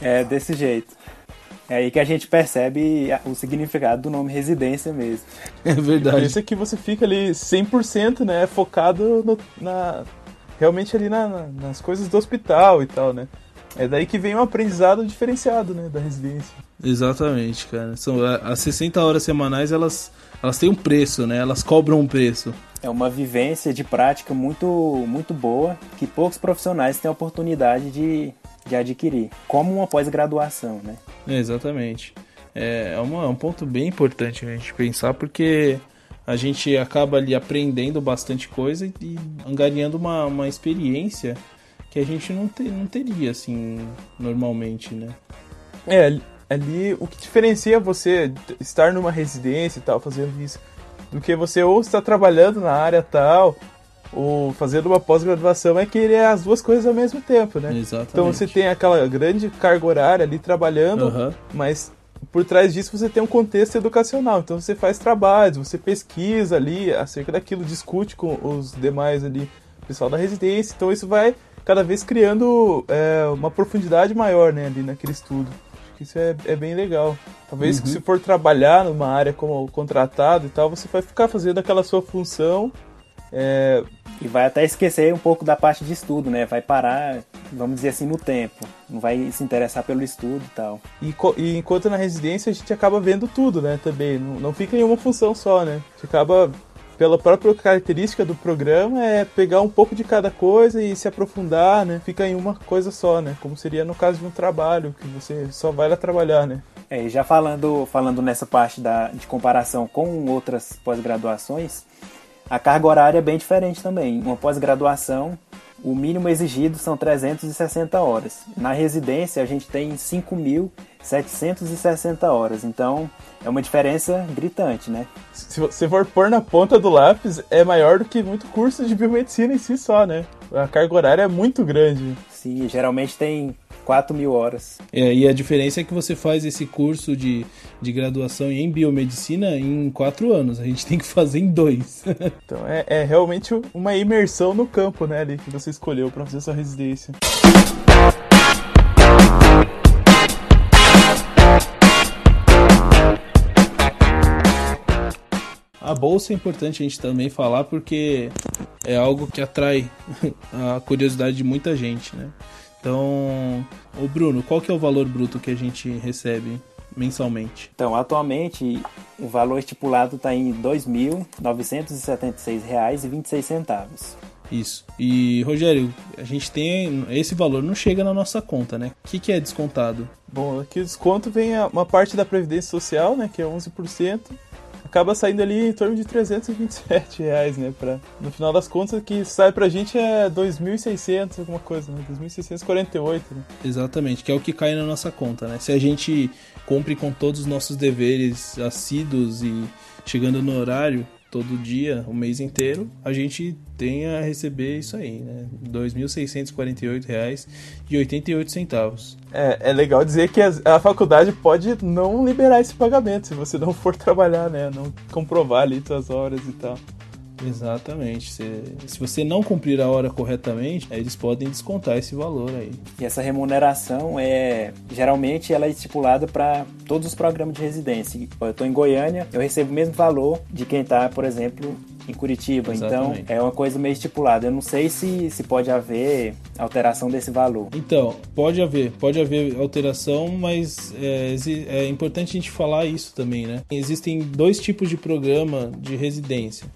É, desse jeito. É aí que a gente percebe o significado do nome residência mesmo. É verdade. Por isso é que você fica ali 100%, né, focado no, na, realmente ali na, nas coisas do hospital e tal, né? É daí que vem um aprendizado diferenciado, né, da residência. Exatamente, cara. São as 60 horas semanais, elas elas têm um preço, né? Elas cobram um preço. É uma vivência de prática muito muito boa que poucos profissionais têm a oportunidade de, de adquirir, como uma pós-graduação, né? É, exatamente. É, é, uma, é um ponto bem importante a gente pensar, porque a gente acaba ali aprendendo bastante coisa e angariando uma, uma experiência que a gente não, te, não teria, assim, normalmente, né? É, ali o que diferencia você estar numa residência e tal, fazendo isso, do que você ou está trabalhando na área tal, ou fazendo uma pós-graduação, é que ele é as duas coisas ao mesmo tempo, né? Exatamente. Então você tem aquela grande carga horária ali trabalhando, uhum. mas por trás disso você tem um contexto educacional. Então você faz trabalhos, você pesquisa ali acerca daquilo, discute com os demais ali, pessoal da residência. Então isso vai cada vez criando é, uma profundidade maior né, ali naquele estudo. Acho que isso é, é bem legal. Talvez uhum. se for trabalhar numa área como contratado e tal, você vai ficar fazendo aquela sua função. É... E vai até esquecer um pouco da parte de estudo, né? Vai parar, vamos dizer assim, no tempo. Não vai se interessar pelo estudo e tal. E, e enquanto na residência a gente acaba vendo tudo, né? Também. Não, não fica em uma função só, né? A gente acaba pela própria característica do programa, é pegar um pouco de cada coisa e se aprofundar, né? Fica em uma coisa só, né? Como seria no caso de um trabalho, que você só vai lá trabalhar, né? É, já falando, falando nessa parte da, de comparação com outras pós-graduações, a carga horária é bem diferente também. Uma pós-graduação, o mínimo exigido são 360 horas. Na residência, a gente tem 5.760 horas. Então, é uma diferença gritante, né? Se você for pôr na ponta do lápis, é maior do que muito curso de biomedicina em si só, né? A carga horária é muito grande. Sim, geralmente tem 4 mil horas. É, e a diferença é que você faz esse curso de, de graduação em biomedicina em 4 anos. A gente tem que fazer em 2. *laughs* então é, é realmente uma imersão no campo, né, ali, que você escolheu para fazer sua residência. A bolsa é importante a gente também falar porque é algo que atrai *laughs* a curiosidade de muita gente, né? Então, o Bruno, qual que é o valor bruto que a gente recebe mensalmente? Então, atualmente o valor estipulado está em R$ 2.976,26. Isso. E, Rogério, a gente tem. Esse valor não chega na nossa conta, né? O que, que é descontado? Bom, aqui o desconto vem uma parte da Previdência Social, né? Que é 11% acaba saindo ali em torno de 327 reais, né? Pra, no final das contas, que sai pra gente é 2.600, alguma coisa, né? 2.648, né? Exatamente, que é o que cai na nossa conta, né? Se a gente cumpre com todos os nossos deveres assíduos e chegando no horário, todo dia, o mês inteiro, a gente tem a receber isso aí, né? R$ 2.648,88. É, é legal dizer que a, faculdade pode não liberar esse pagamento se você não for *laughs* trabalhar, né? Não comprovar ali suas horas e tal. Exatamente. Se, se você não cumprir a hora corretamente, eles podem descontar esse valor aí. E essa remuneração é geralmente ela é estipulada para todos os programas de residência. Eu estou em Goiânia, eu recebo o mesmo valor de quem está, por exemplo, em Curitiba. Então, Exatamente. Então é uma coisa meio estipulada. Eu não sei se, se pode haver alteração desse valor. Então, pode haver, pode haver alteração, mas é, é importante a gente falar isso também, né? Existem dois tipos de programa de residência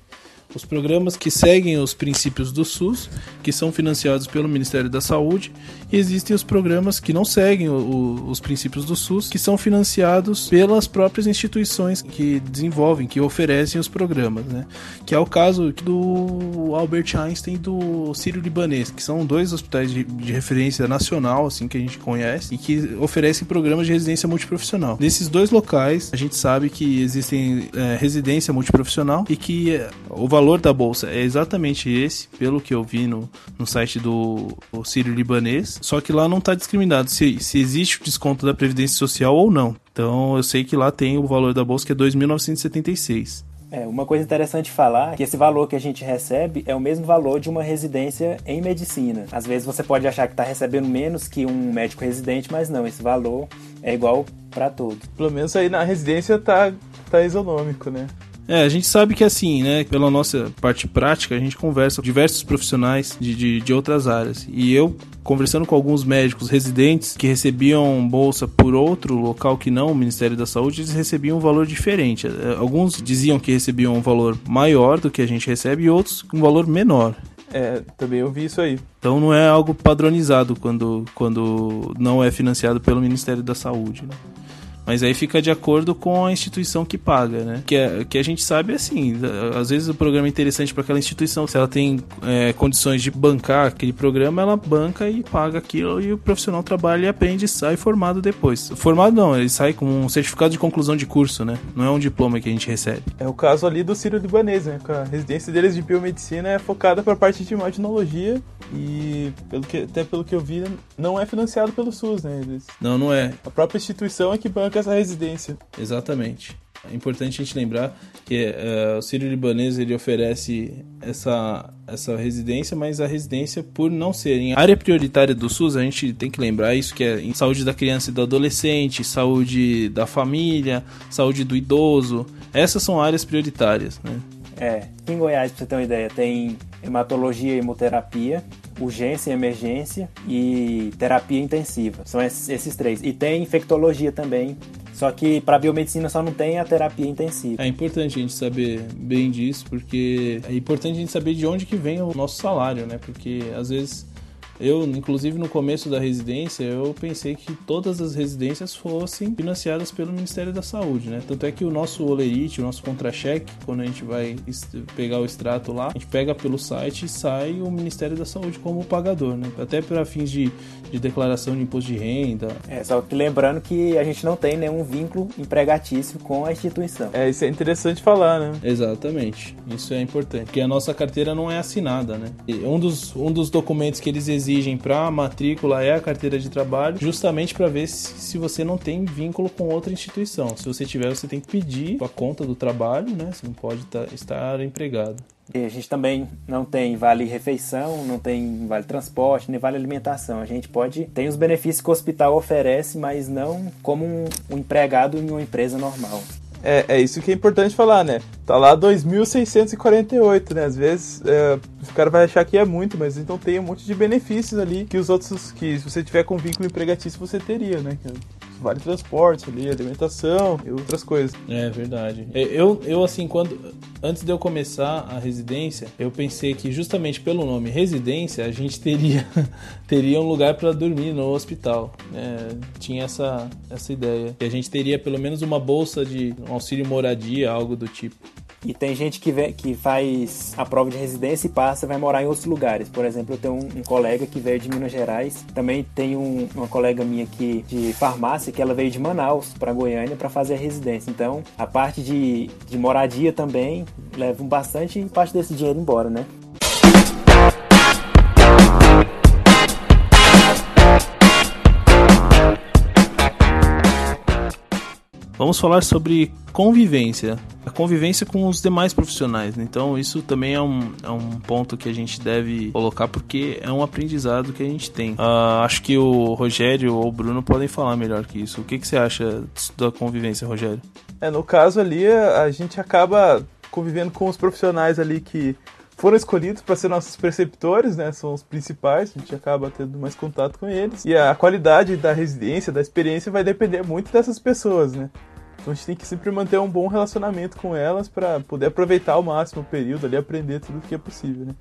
os programas que seguem os princípios do SUS, que são financiados pelo Ministério da Saúde, e existem os programas que não seguem o, o, os princípios do SUS, que são financiados pelas próprias instituições que desenvolvem, que oferecem os programas, né? Que é o caso do Albert Einstein e do Sírio-Libanês, que são dois hospitais de, de, referência nacional, assim, que a gente conhece, e que oferecem programas de residência multiprofissional. Nesses dois locais, a gente sabe que existem é, residência multiprofissional e que é, o valor da bolsa é exatamente esse, pelo que eu vi no, no site do Sírio Libanês, só que lá não está discriminado se, se existe o desconto da Previdência Social ou não. Então eu sei que lá tem o valor da bolsa que é 2.976. É, uma coisa interessante falar é que esse valor que a gente recebe é o mesmo valor de uma residência em medicina. Às vezes você pode achar que está recebendo menos que um médico residente, mas não, esse valor é igual para todos. Pelo menos aí na residência tá, tá isonômico, né? É, a gente sabe que assim, né, pela nossa parte prática, a gente conversa com diversos profissionais de, de, de outras áreas. E eu, conversando com alguns médicos residentes que recebiam bolsa por outro local que não o Ministério da Saúde, eles recebiam um valor diferente. É, alguns diziam que recebiam um valor maior do que a gente recebe e outros um valor menor. É, também eu vi isso aí. Então não é algo padronizado quando, quando não é financiado pelo Ministério da Saúde. Né? Mas aí fica de acordo com a instituição que paga, né? Que, é, que a gente sabe assim, às vezes o programa é interessante para aquela instituição. Se ela tem é, condições de bancar aquele programa, ela banca e paga aquilo e o profissional trabalha e aprende e sai formado depois. Formado não, ele sai com um certificado de conclusão de curso, né? Não é um diploma que a gente recebe. É o caso ali do Ciro Libanês, né? A residência deles de biomedicina é focada para a parte de imaginologia e pelo que, até pelo que eu vi, não é financiado pelo SUS, né? Eles... Não, não é. A própria instituição é que banca essa residência. Exatamente. É importante a gente lembrar que uh, o Sírio Libanês ele oferece essa, essa residência, mas a residência, por não ser em área prioritária do SUS, a gente tem que lembrar isso que é em saúde da criança e do adolescente, saúde da família, saúde do idoso. Essas são áreas prioritárias, né? É, em Goiás, pra você ter uma ideia, tem hematologia e hemoterapia, urgência e emergência e terapia intensiva. São esses três. E tem infectologia também. Só que para biomedicina só não tem a terapia intensiva. É importante a gente saber bem disso, porque é importante a gente saber de onde que vem o nosso salário, né? Porque às vezes eu, inclusive, no começo da residência, eu pensei que todas as residências fossem financiadas pelo Ministério da Saúde, né? Tanto é que o nosso olerite, o nosso contra-cheque, quando a gente vai pegar o extrato lá, a gente pega pelo site e sai o Ministério da Saúde como pagador, né? Até para fins de, de declaração de imposto de renda. É, só que lembrando que a gente não tem nenhum vínculo empregatício com a instituição. É, isso é interessante falar, né? Exatamente. Isso é importante. Porque a nossa carteira não é assinada, né? E um dos, um dos documentos que eles exigem exigem para matrícula é a carteira de trabalho, justamente para ver se, se, você não tem vínculo com outra instituição. Se você tiver, você tem que pedir a conta do trabalho, né? Você não pode tá, estar empregado. E a gente também não tem vale refeição, não tem vale transporte, nem vale alimentação. A gente pode tem os benefícios que o hospital oferece, mas não como um, um empregado em uma empresa normal. É, é isso que é importante falar, né? Tá lá 2.648, né? Às vezes é, o cara vai achar que é muito, mas então tem um monte de benefícios ali que os outros, que se você tiver com vínculo empregatício, você teria, né? Vale transporte ali, alimentação e outras coisas. É verdade. É, eu, eu assim, quando antes de eu começar a residência, eu pensei que justamente pelo nome residência, a gente teria *laughs* teria um lugar para dormir no hospital. É, tinha essa essa ideia. E a gente teria pelo menos uma bolsa de um auxílio moradia, algo do tipo. E tem gente que, vê, que faz a prova de residência e passa vai morar em outros lugares. Por exemplo, eu tenho um, um colega que veio de Minas Gerais. Também tem um, uma colega minha aqui de farmácia que ela veio de Manaus para Goiânia para fazer a residência. Então, a parte de, de moradia também leva bastante parte desse dinheiro embora, né? Vamos falar sobre convivência. A convivência com os demais profissionais. Né? Então, isso também é um, é um ponto que a gente deve colocar porque é um aprendizado que a gente tem. Uh, acho que o Rogério ou o Bruno podem falar melhor que isso. O que, que você acha da convivência, Rogério? É, no caso ali, a gente acaba convivendo com os profissionais ali que foram escolhidos para ser nossos preceptores, né? São os principais, a gente acaba tendo mais contato com eles. E a qualidade da residência, da experiência, vai depender muito dessas pessoas, né? Então a gente tem que sempre manter um bom relacionamento com elas para poder aproveitar ao máximo o período ali, aprender tudo o que é possível, né?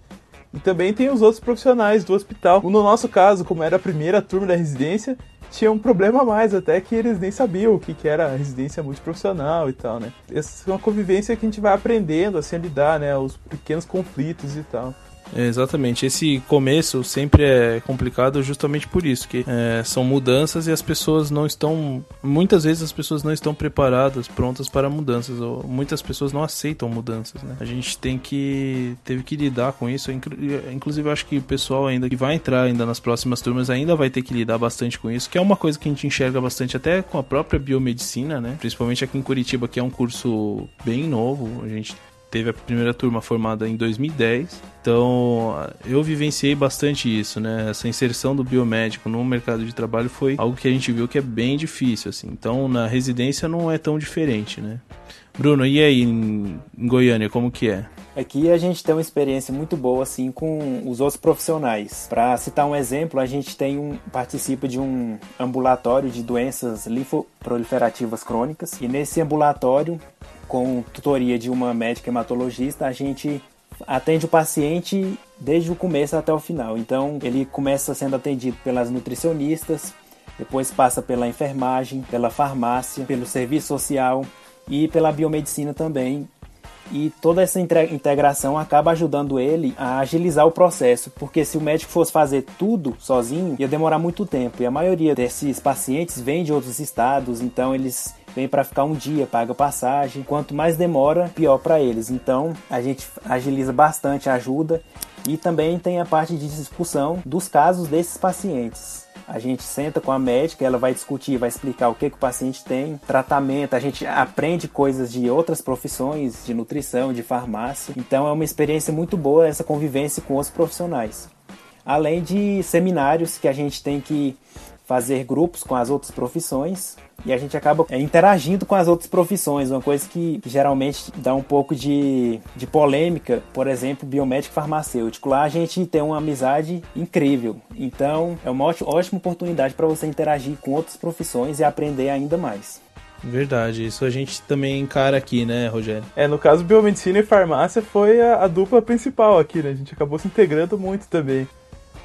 E também tem os outros profissionais do hospital. No nosso caso, como era a primeira turma da residência, tinha um problema a mais, até que eles nem sabiam o que, que era residência multiprofissional e tal, né? Essa é uma convivência que a gente vai aprendendo assim, a lidar, né? Os pequenos conflitos e tal. Exatamente. Esse começo sempre é complicado justamente por isso, que é, são mudanças e as pessoas não estão. Muitas vezes as pessoas não estão preparadas, prontas para mudanças, ou muitas pessoas não aceitam mudanças, né? A gente tem que. teve que lidar com isso. Inclusive, eu acho que o pessoal ainda que vai entrar ainda nas próximas turmas ainda vai ter que lidar bastante com isso, que é uma coisa que a gente enxerga bastante até com a própria biomedicina, né? Principalmente aqui em Curitiba, que é um curso bem novo. A gente teve a primeira turma formada em 2010. Então, eu vivenciei bastante isso, né? Essa inserção do biomédico no mercado de trabalho foi algo que a gente viu que é bem difícil, assim. Então, na residência não é tão diferente, né? Bruno, e aí em, Goiânia, como que é? Aqui a gente tem uma experiência muito boa assim com os outros profissionais. Para citar um exemplo, a gente tem um participa de um ambulatório de doenças linfoproliferativas crônicas e nesse ambulatório com tutoria de uma médica hematologista, a gente atende o paciente desde o começo até o final. Então, ele começa sendo atendido pelas nutricionistas, depois passa pela enfermagem, pela farmácia, pelo serviço social e pela biomedicina também. E toda essa integração acaba ajudando ele a agilizar o processo, porque se o médico fosse fazer tudo sozinho, ia demorar muito tempo. E a maioria desses pacientes vem de outros estados, então eles vem para ficar um dia, paga passagem. Quanto mais demora, pior para eles. Então a gente agiliza bastante a ajuda e também tem a parte de discussão dos casos desses pacientes. A gente senta com a médica, ela vai discutir, vai explicar o que, que o paciente tem, tratamento, a gente aprende coisas de outras profissões, de nutrição, de farmácia. Então é uma experiência muito boa essa convivência com os profissionais. Além de seminários que a gente tem que fazer grupos com as outras profissões e a gente acaba é, interagindo com as outras profissões, uma coisa que, que geralmente dá um pouco de, de polêmica, por exemplo, biomédico farmacêutico. Lá a gente tem uma amizade incrível, então é uma ótima, ótima oportunidade para você interagir com outras profissões e aprender ainda mais. Verdade, isso a gente também encara aqui, né, Rogério? É, no caso, biomedicina e farmácia foi a, a dupla principal aqui, né? A gente acabou se integrando muito também.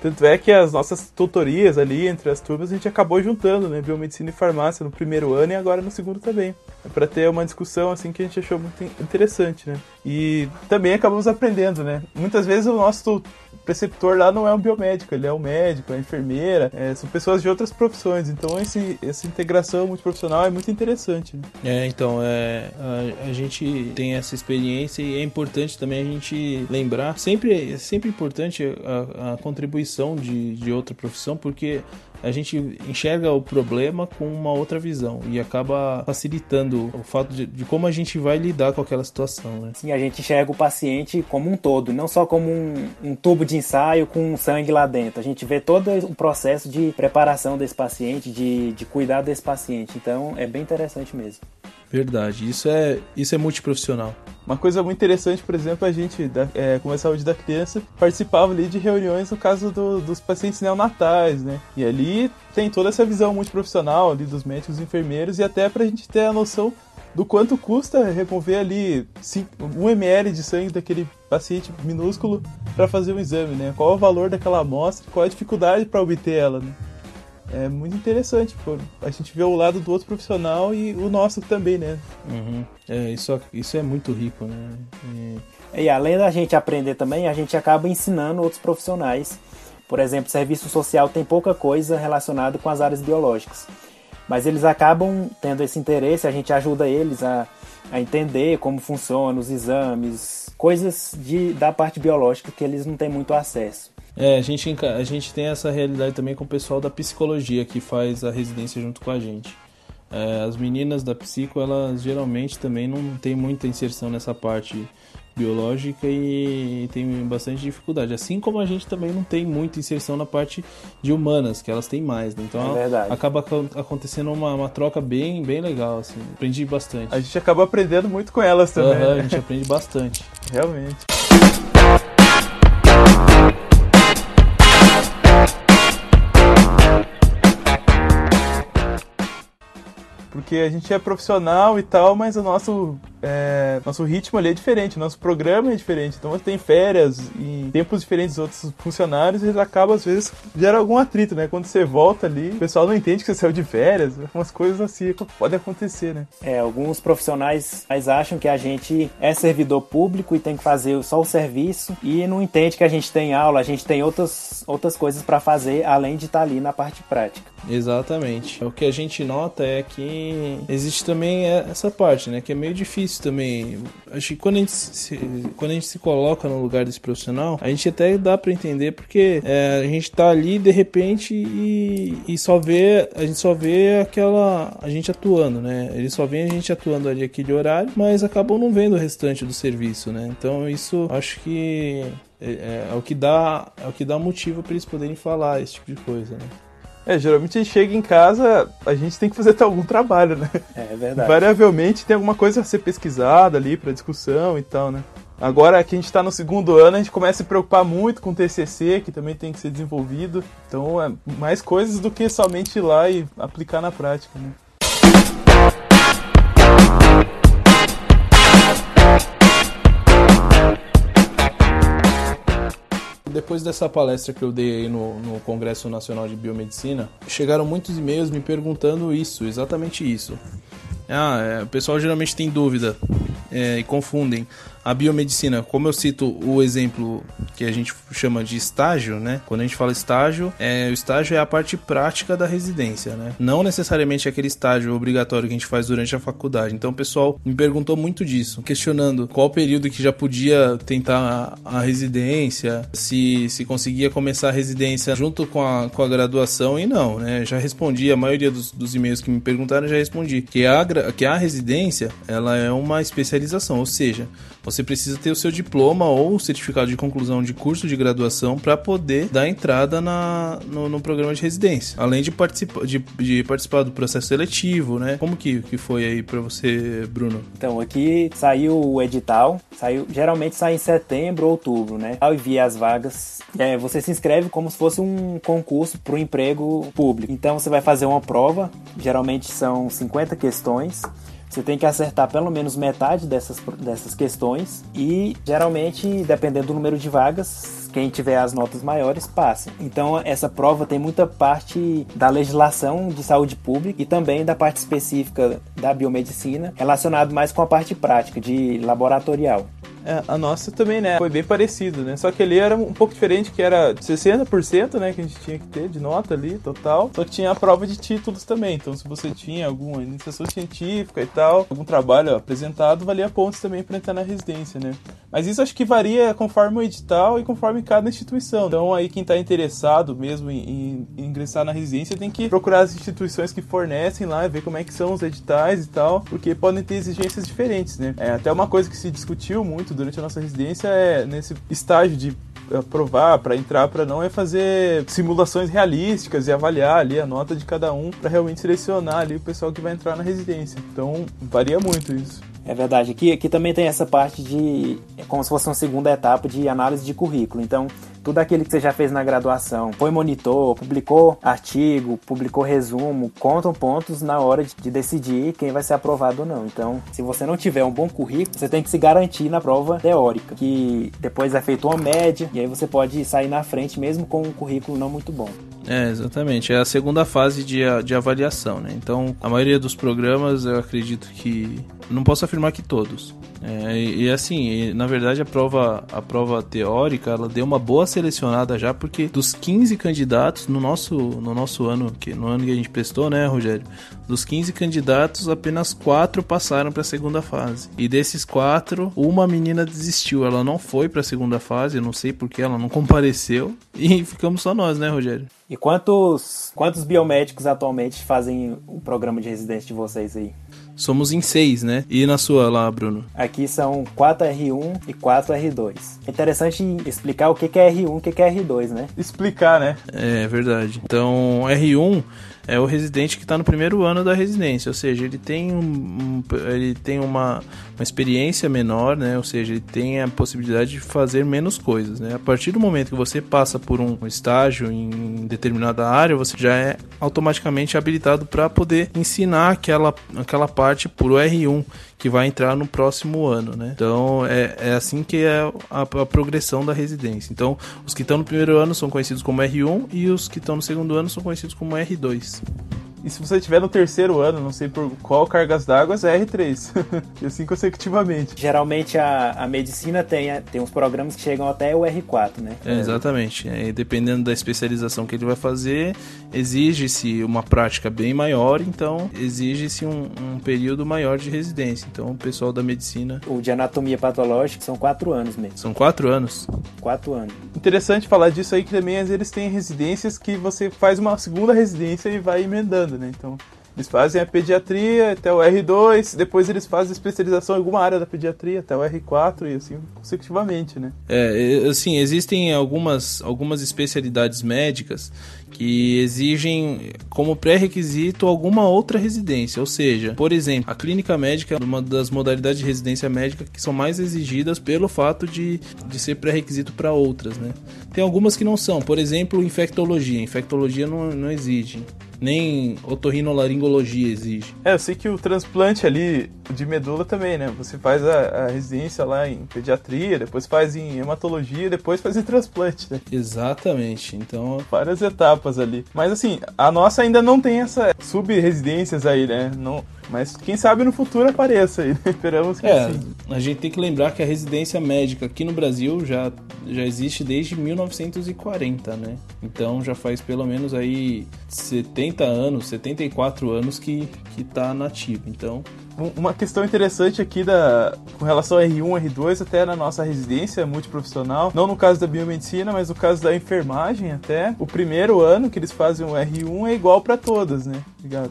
Tanto é que as nossas tutorias ali entre as turmas a gente acabou juntando, né? Biomedicina e farmácia no primeiro ano e agora no segundo também. É para ter uma discussão assim que a gente achou muito interessante, né? E também acabamos aprendendo, né? Muitas vezes o nosso preceptor lá não é um biomédico, ele é um médico, é enfermeira, é, são pessoas de outras profissões. Então esse, essa integração multiprofissional é muito interessante. Né? É, então, é, a, a, gente tem essa experiência e é importante também a gente lembrar, sempre, é sempre importante a, a contribuição de, de outra profissão, porque a gente enxerga o problema com uma outra visão e acaba facilitando o fato de, de, como a gente vai lidar com aquela situação. Né? Sim, a gente enxerga o paciente como um todo, não só como um, um tubo de ensaio com sangue lá dentro. A gente vê todo o processo de preparação desse paciente, de, de cuidar desse paciente. Então é bem interessante mesmo. Verdade, isso é, isso é multiprofissional. Uma coisa muito interessante, por exemplo, a gente, da, é, como a saúde da criança, participava ali de reuniões no caso do, dos pacientes neonatais, né? E ali tem toda essa visão multiprofissional ali dos médicos e enfermeiros e até pra gente ter a noção do quanto custa remover ali 1 ml de sangue daquele paciente minúsculo para fazer um exame, né? Qual é o valor daquela amostra, qual é a dificuldade para obter ela, né? É muito interessante. Pô. A gente vê o lado do outro profissional e o nosso também, né? Uhum. É, isso, isso é muito rico, né? E... e além da gente aprender também, a gente acaba ensinando outros profissionais. Por exemplo, serviço social tem pouca coisa relacionada com as áreas biológicas. Mas eles acabam tendo esse interesse, a gente ajuda eles a, a entender como funcionam os exames, coisas de, da parte biológica que eles não têm muito acesso. É, a gente, a gente tem essa realidade também com o pessoal da psicologia que faz a residência junto com a gente. É, as meninas da psico, elas geralmente também não tem muita inserção nessa parte biológica e tem bastante dificuldade. Assim como a gente também não tem muita inserção na parte de humanas, que elas têm mais. Né? Então é acaba acontecendo uma, uma, troca bem, bem legal. Assim. Aprendi bastante. A gente acaba aprendendo muito com elas também. Uhum, a gente aprende bastante. Realmente. Porque a gente é profissional e tal, mas o nosso é, nosso ritmo ali é diferente, nosso programa é diferente. Então tem férias e tempos diferentes dos outros funcionários, eles acabam, às vezes, gera algum atrito, né? Quando você volta ali, o pessoal não entende que você saiu de férias, umas coisas assim podem acontecer, né? É, alguns profissionais acham que a gente é servidor público e tem que fazer só o serviço e não entende que a gente tem aula, a gente tem outras, outras coisas para fazer além de estar tá ali na parte prática. Exatamente. O que a gente nota é que existe também essa parte, né? Que é meio difícil também. Acho que quando a gente se, quando a gente se coloca no lugar desse profissional, a gente até dá para entender porque é, a gente tá ali de repente e, e só vê, a gente só vê aquela a gente atuando, né? Eles só vêem a gente atuando ali aquele horário, mas acabam não vendo o restante do serviço, né? Então isso acho que é, é, é o que dá é o que dá motivo para eles poderem falar esse tipo de coisa, né? É, geralmente a gente chega em casa, a gente tem que fazer *laughs* até algum trabalho, né? É, é verdade. Variavelmente tem alguma coisa a ser pesquisada ali para discussão e tal, né? Agora que a gente está no segundo ano, a gente começa a se preocupar muito com o TCC, que também tem que ser desenvolvido. Então, é mais coisas do que somente ir lá e aplicar na prática, né? Depois dessa palestra que eu dei aí no, no Congresso Nacional de Biomedicina, chegaram muitos e-mails me perguntando isso, exatamente isso. Ah, é, o pessoal geralmente tem dúvida é, e confundem a biomedicina, como eu cito o exemplo que a gente chama de estágio, né? Quando a gente fala estágio, é, o estágio é a parte prática da residência, né? Não necessariamente aquele estágio obrigatório que a gente faz durante a faculdade. Então o pessoal me perguntou muito disso, questionando qual período que já podia tentar a, a residência, se, se conseguia começar a residência junto com a, com a graduação e não, né? Já respondi, a maioria dos, dos e-mails que me perguntaram já respondi que a, que a residência ela é uma especialização, ou seja, você precisa ter o seu diploma ou certificado de conclusão de curso de graduação para poder dar entrada na, no, no, programa de residência. Além de, participa, de, de, participar do processo seletivo, né? Como que, que foi aí para você, Bruno? Então, aqui saiu o edital, saiu, geralmente sai em setembro ou outubro, né? Ao enviar as vagas, é, você se inscreve como se fosse um concurso para o emprego público. Então, você vai fazer uma prova, geralmente são 50 questões. Você tem que acertar pelo menos metade dessas, dessas questões e geralmente, dependendo do número de vagas, quem tiver as notas maiores passa. Então, essa prova tem muita parte da legislação de saúde pública e também da parte específica da biomedicina, relacionado mais com a parte prática, de laboratorial. É, a nossa também, né? Foi bem parecido, né? Só que ali era um pouco diferente, que era 60%, né? Que a gente tinha que ter de nota ali, total. Só que tinha a prova de títulos também. Então, se você tinha alguma iniciação científica e tal, algum trabalho apresentado, valia pontos também para entrar na residência, né? Mas isso acho que varia conforme o edital e conforme cada instituição. Então, aí quem está interessado mesmo em, em, ingressar na residência tem que procurar as instituições que fornecem lá, ver como é que são os editais e tal, porque podem ter exigências diferentes, né? É, até uma coisa que se discutiu muito durante a nossa residência é nesse estágio de aprovar, para entrar, para não, é fazer simulações realísticas e avaliar ali a nota de cada um para realmente selecionar ali o pessoal que vai entrar na residência. Então, varia muito isso. É verdade. Aqui, aqui também tem essa parte de. É como se fosse uma segunda etapa de análise de currículo. Então, tudo aquilo que você já fez na graduação, foi monitor, publicou artigo, publicou resumo, contam pontos na hora de, decidir quem vai ser aprovado ou não. Então, se você não tiver um bom currículo, você tem que se garantir na prova teórica, que depois é feita uma média e aí você pode sair na frente mesmo com um currículo não muito bom. É, exatamente. É a segunda fase de, de avaliação, né? Então, a maioria dos programas, eu acredito que... Não posso afirmar que todos. É, e, e, assim, na verdade a prova, a prova teórica, ela deu uma boa selecionada já, porque dos 15 candidatos no nosso, no nosso ano, que no ano que a gente prestou, né, Rogério? Dos 15 candidatos, apenas quatro passaram para a segunda fase. E desses quatro, uma menina desistiu. Ela não foi para a segunda fase, não sei porque ela não compareceu. E ficamos só nós, né, Rogério? E quantos, quantos biomédicos atualmente fazem o programa de residência de vocês aí? Somos em seis, né? E na sua lá, Bruno? Aqui são 4R1 e 4R2. É interessante explicar o que é R1 e o que é R2, né? Explicar, né? É verdade. Então, R1 é o residente que está no primeiro ano da residência, ou seja, ele tem, um, ele tem uma, uma experiência menor, né? Ou seja, ele tem a possibilidade de fazer menos coisas, né? A partir do momento que você passa por um estágio em determinada área, você já é automaticamente habilitado para poder ensinar aquela, aquela parte por R1 que vai entrar no próximo ano, né? Então é, é assim que é a, a progressão da residência. Então os que estão no primeiro ano são conhecidos como R1 e os que estão no segundo ano são conhecidos como R2. E se você estiver no terceiro ano, não sei por qual cargas d'água, é R3. *laughs* e assim consecutivamente. Geralmente a, a medicina tem, tem uns programas que chegam até o R4, né? É, exatamente. É, dependendo da especialização que ele vai fazer, exige-se uma prática bem maior, então exige-se um, um, período maior de residência. Então o pessoal da medicina. O de anatomia patológica são quatro anos mesmo. São quatro anos? Quatro anos. Interessante falar disso aí que também eles têm residências que você faz uma segunda residência e vai emendando né? Então, eles fazem a pediatria até o R2, depois eles fazem especialização em alguma área da pediatria até o R4 e assim consecutivamente, né? É, assim, existem algumas, algumas especialidades médicas que exigem como pré-requisito alguma outra residência, ou seja, por exemplo, a clínica médica é uma das modalidades de residência médica que são mais exigidas pelo fato de, de ser pré-requisito para outras, né? Tem algumas que não são, por exemplo, infectologia. Infectologia não, não exige nem otorrinolaringologia exige. É, eu sei que o transplante ali de medula também, né? Você faz a, a residência lá em pediatria, depois faz em hematologia, depois faz em transplante, né? Exatamente. Então, várias etapas ali. Mas assim, a nossa ainda não tem essa sub-residências aí, né? Não, mas quem sabe no futuro apareça aí. Né? *laughs* Esperamos que é, sim. A gente tem que lembrar que a residência médica aqui no Brasil já, já existe desde 1940, né? Então já faz pelo menos aí 70 anos, 74 anos que, que tá nativo. Então uma questão interessante aqui da, com relação a R1, R2, até na nossa residência multiprofissional, não no caso da biomedicina, mas no caso da enfermagem até, o primeiro ano que eles fazem o R1 é igual para todas, né?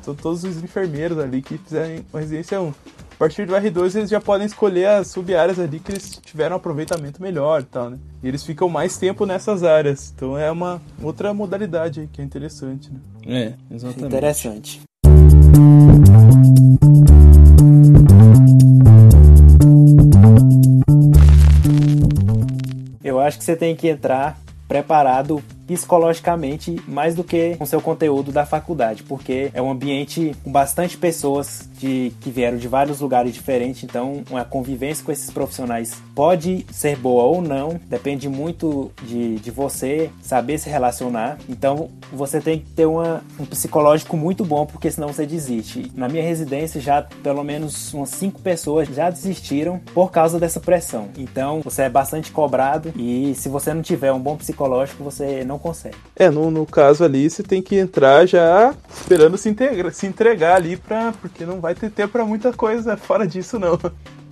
Todos os enfermeiros ali que fizerem a residência 1. A partir do R2 eles já podem escolher as sub-áreas ali que eles tiveram um aproveitamento melhor e tal, né? E eles ficam mais tempo nessas áreas. Então é uma outra modalidade aí que é interessante, né? É, exatamente. Interessante. Você tem que entrar preparado psicologicamente mais do que com seu conteúdo da faculdade, porque é um ambiente com bastante pessoas de que vieram de vários lugares diferentes, então a convivência com esses profissionais pode ser boa ou não, depende muito de, de você saber se relacionar. Então você tem que ter uma, um psicológico muito bom, porque senão você desiste. Na minha residência já pelo menos umas cinco pessoas já desistiram por causa dessa pressão. Então você é bastante cobrado e se você não tiver um bom psicológico, você não consegue. É, no, no caso ali, você tem que entrar já esperando se, integra, se entregar ali, pra, porque não vai ter tempo para muita coisa fora disso, não.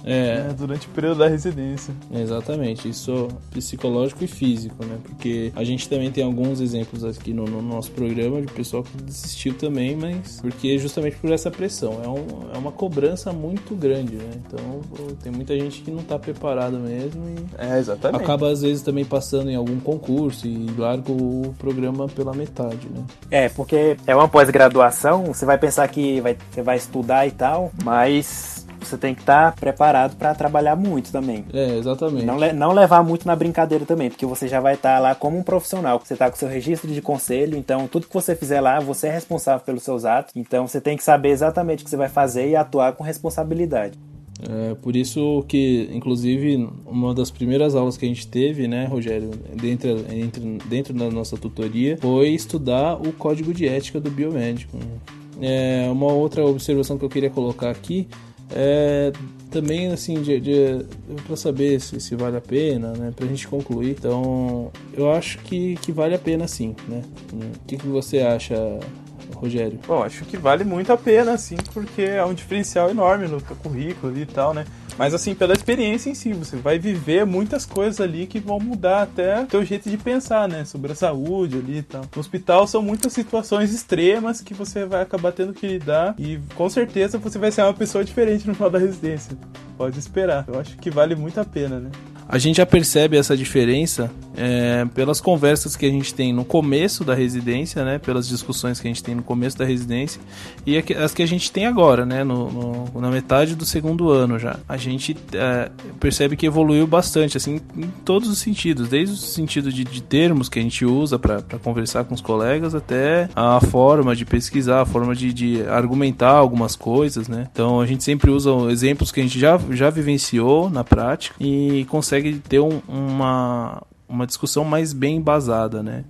É. Né, durante o período da residência. Exatamente, isso psicológico e físico, né? Porque a gente também tem alguns exemplos aqui no, no nosso programa de pessoal que desistiu também, mas porque justamente por essa pressão. É, um, é uma cobrança muito grande, né? Então tem muita gente que não tá preparada mesmo e é, exatamente. acaba às vezes também passando em algum concurso e larga o programa pela metade, né? É, porque é uma pós-graduação, você vai pensar que vai, você vai estudar e tal, mas você tem que estar tá preparado para trabalhar muito também. É, exatamente. Não, não levar muito na brincadeira também, porque você já vai estar tá lá como um profissional. Você está com seu registro de conselho, então tudo que você fizer lá, você é responsável pelos seus atos. Então você tem que saber exatamente o que você vai fazer e atuar com responsabilidade. É, por isso que, inclusive, uma das primeiras aulas que a gente teve, né, Rogério, dentro, dentro, dentro da nossa tutoria, foi estudar o código de ética do biomédico. É, uma outra observação que eu queria colocar aqui é, também assim de, de para saber se, se, vale a pena, né, pra gente concluir. Então, eu acho que, que vale a pena sim, né? O que, que você acha, Rogério? Bom, acho que vale muito a pena, sim, porque é um diferencial enorme no currículo e tal, né? Mas assim, pela experiência em si, você vai viver muitas coisas ali que vão mudar até o teu jeito de pensar, né? Sobre a saúde ali e tal. No hospital são muitas situações extremas que você vai acabar tendo que lidar e com certeza você vai ser uma pessoa diferente no final da residência. Pode esperar. Eu acho que vale muito a pena, né? a gente já percebe essa diferença é, pelas conversas que a gente tem no começo da residência, né, pelas discussões que a gente tem no começo da residência e as que a gente tem agora, né, no, no na metade do segundo ano já. A gente é, percebe que evoluiu bastante, assim, em todos os sentidos, desde o sentido de, de termos que a gente usa para conversar com os colegas até a forma de pesquisar, a forma de, de argumentar algumas coisas, né. Então a gente sempre usa exemplos que a gente já, já vivenciou na prática e consegue ter um, uma, uma discussão mais bem embasada, né?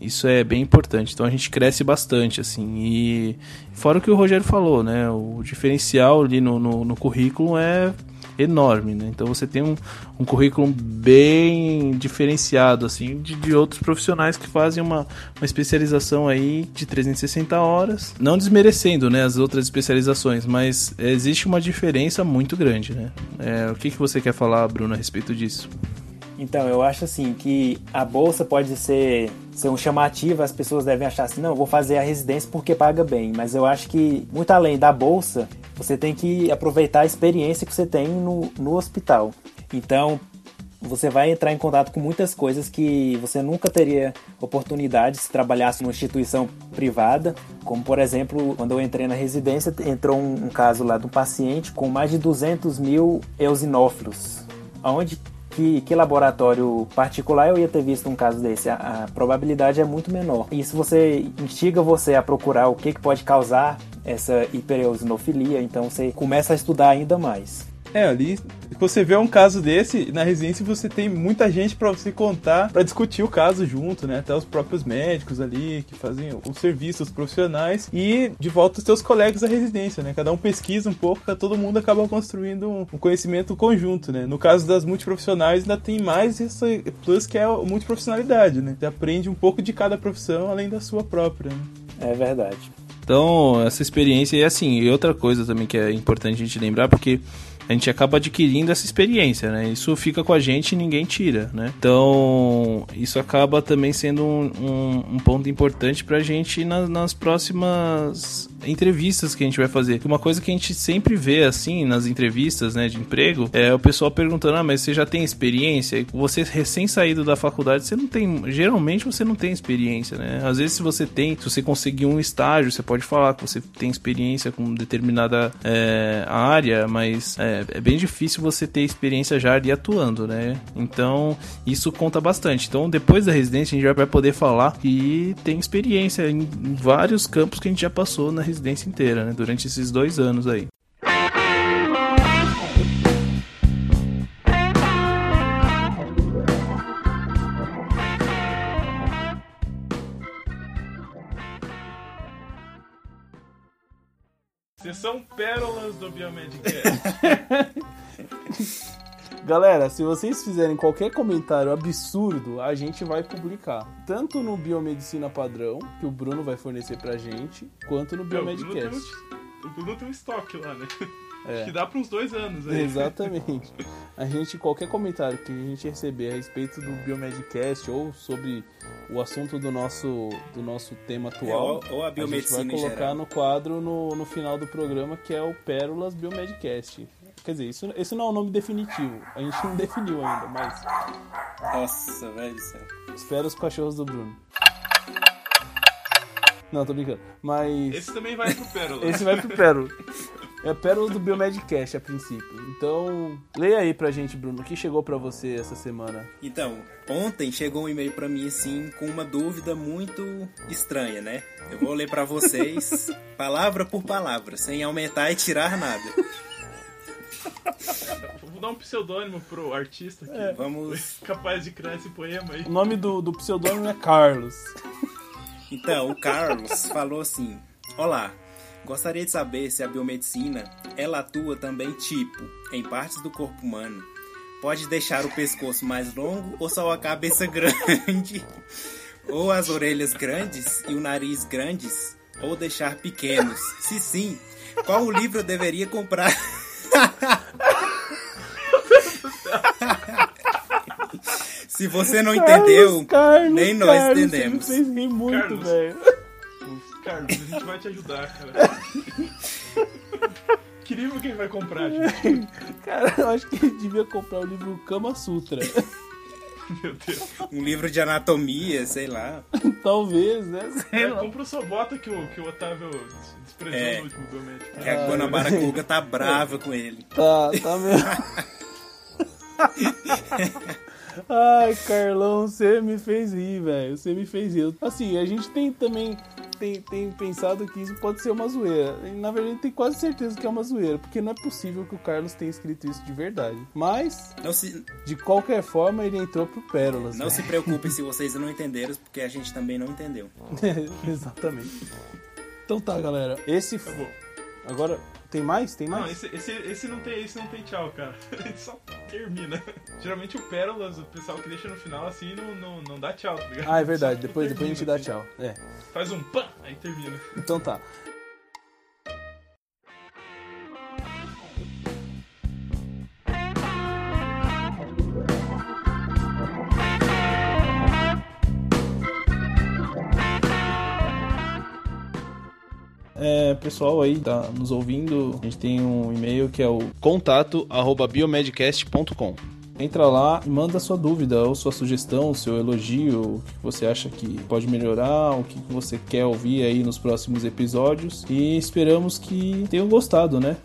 Isso é bem importante. Então a gente cresce bastante, assim. E fora o que o Rogério falou, né? O diferencial ali no, no, no currículo é enorme, né? Então você tem um, um currículo bem diferenciado, assim, de, de outros profissionais que fazem uma, uma especialização aí de 360 horas. Não desmerecendo, né, as outras especializações, mas existe uma diferença muito grande, né? É, o que, que você quer falar, Bruno, a respeito disso? Então, eu acho assim que a bolsa pode ser, ser um chamativo, as pessoas devem achar assim, não, vou fazer a residência porque paga bem, mas eu acho que muito além da bolsa, você tem que aproveitar a experiência que você tem no, no hospital. Então, você vai entrar em contato com muitas coisas que você nunca teria oportunidade se trabalhasse numa instituição privada, como por exemplo, quando eu entrei na residência, entrou um, um caso lá de um paciente com mais de 200 mil eosinófilos, onde que, que laboratório particular eu ia ter visto um caso desse? A, a probabilidade é muito menor. E se você instiga você a procurar o que, que pode causar essa hipereosinofilia, então você começa a estudar ainda mais. É, ali você vê um caso desse, na residência você tem muita gente para você contar, para discutir o caso junto, né? Até os próprios médicos ali que fazem os serviços profissionais e de volta os teus colegas da residência, né? Cada um pesquisa um pouco, todo mundo acaba construindo um conhecimento conjunto, né? No caso das multiprofissionais ainda tem mais esse plus que é a multiprofissionalidade, né? Você aprende um pouco de cada profissão além da sua própria. Né? É verdade. Então, essa experiência, e assim, e outra coisa também que é importante a gente lembrar, porque a gente acaba adquirindo essa experiência, né? Isso fica com a gente e ninguém tira, né? Então, isso acaba também sendo um, um, um ponto importante pra gente nas, nas próximas entrevistas que a gente vai fazer. Uma coisa que a gente sempre vê, assim, nas entrevistas, né, de emprego, é o pessoal perguntando, ah, mas você já tem experiência? Você recém saído da faculdade, você não tem, geralmente você não tem experiência, né? Às vezes se você tem, se você conseguir um estágio, você pode falar que você tem experiência com determinada é, área, mas é, é, bem difícil você ter experiência já ali atuando, né? Então, isso conta bastante. Então, depois da residência, a gente já vai poder falar que tem experiência em vários campos que a gente já passou na residência residência inteira, né? Durante esses dois anos aí. Sessão Pérolas do Biomedcast. *laughs* Galera, se vocês fizerem qualquer comentário absurdo, a gente vai publicar. Tanto no Biomedicina Padrão, que o Bruno vai fornecer pra gente, quanto no Não, o Bruno tem Biomedcast. um- O Bruno tem um estoque lá, né? É. Acho que dá pra uns dois anos aí. Exatamente. A gente, qualquer comentário que a gente receber a respeito do Biomedcast ou sobre o assunto do nosso, do nosso tema atual, É, ou- ou a gente vai colocar no quadro no, no final do programa que é o Pérolas Biomedcast. Quer dizer, isso, esse não é o nome definitivo. A gente não definiu ainda, mas Nossa, velho do céu. espera os cachorros do Bruno. Não, tô brincando. Mas. Esse também vai pro Pérola. *laughs* Esse vai pro Pérola. É a Pérola do Biomedcast a princípio. Então, leia aí pra gente, Bruno, o que chegou pra você essa semana? Então, ontem chegou um e-mail pra mim assim com uma dúvida muito estranha, né? Eu vou ler pra vocês *laughs* palavra por palavra, sem aumentar e tirar nada. Vou dar um pseudônimo pro artista que É. Vamos. *laughs* capaz de criar esse poema aí. O nome do, do pseudônimo é Carlos. Então, o Carlos falou assim: Olá, gostaria de saber se a biomedicina ela atua também tipo em partes do corpo humano. Pode deixar o pescoço mais longo ou só a cabeça *laughs* grande? Ou as orelhas grandes e o nariz grandes? Ou deixar pequenos? Se sim, qual o livro eu deveria comprar? *laughs* Se você não entendeu, Carlos, Carlos, nem nós Carlos, entendemos. Você me fez rir muito, Carlos. velho. Carlos, a gente vai te ajudar, cara. que livro quem vai comprar, gente? Cara, eu acho que ele devia comprar o livro Kama Sutra. Meu Deus. um livro de anatomia, sei lá. Talvez, né? Sei É, lá. compra o Sobota que o, que o Otávio É. no último biomédico. Que a Guanabara Kuga tá brava com ele. *laughs* Tá, tá mesmo. *laughs* Ai, Carlão, você me fez rir, velho. Você me fez rir. Assim, a gente tem também tem, tem pensado que isso pode ser uma zoeira. E, na verdade, tem quase certeza que é uma zoeira, porque não é possível que o Carlos tenha escrito isso de verdade. Mas, Não se, de qualquer forma, ele entrou pro Pérolas. não se preocupem se vocês não entenderam, porque a gente também não entendeu. *laughs* Exatamente. Então tá, galera. Esse. Acabou. Agora, tem mais? Tem Não, mais? esse, esse, esse não tem, esse não tem tchau, cara. *laughs* Ele só termina. Geralmente o Pérolas, o pessoal que deixa no final assim não, não, não dá tchau, tá ligado? Ah, é verdade. Depois, depois a gente dá tchau. É. assim. Faz um pã, aí termina. Então tá. É, pessoal aí tá nos ouvindo, a gente tem um e-mail que é o contato arroba biomedcast.com. Entra lá e manda sua dúvida ou sua sugestão, seu elogio, o que você acha que pode melhorar, o que você quer ouvir aí nos próximos episódios. E esperamos que tenham gostado, né?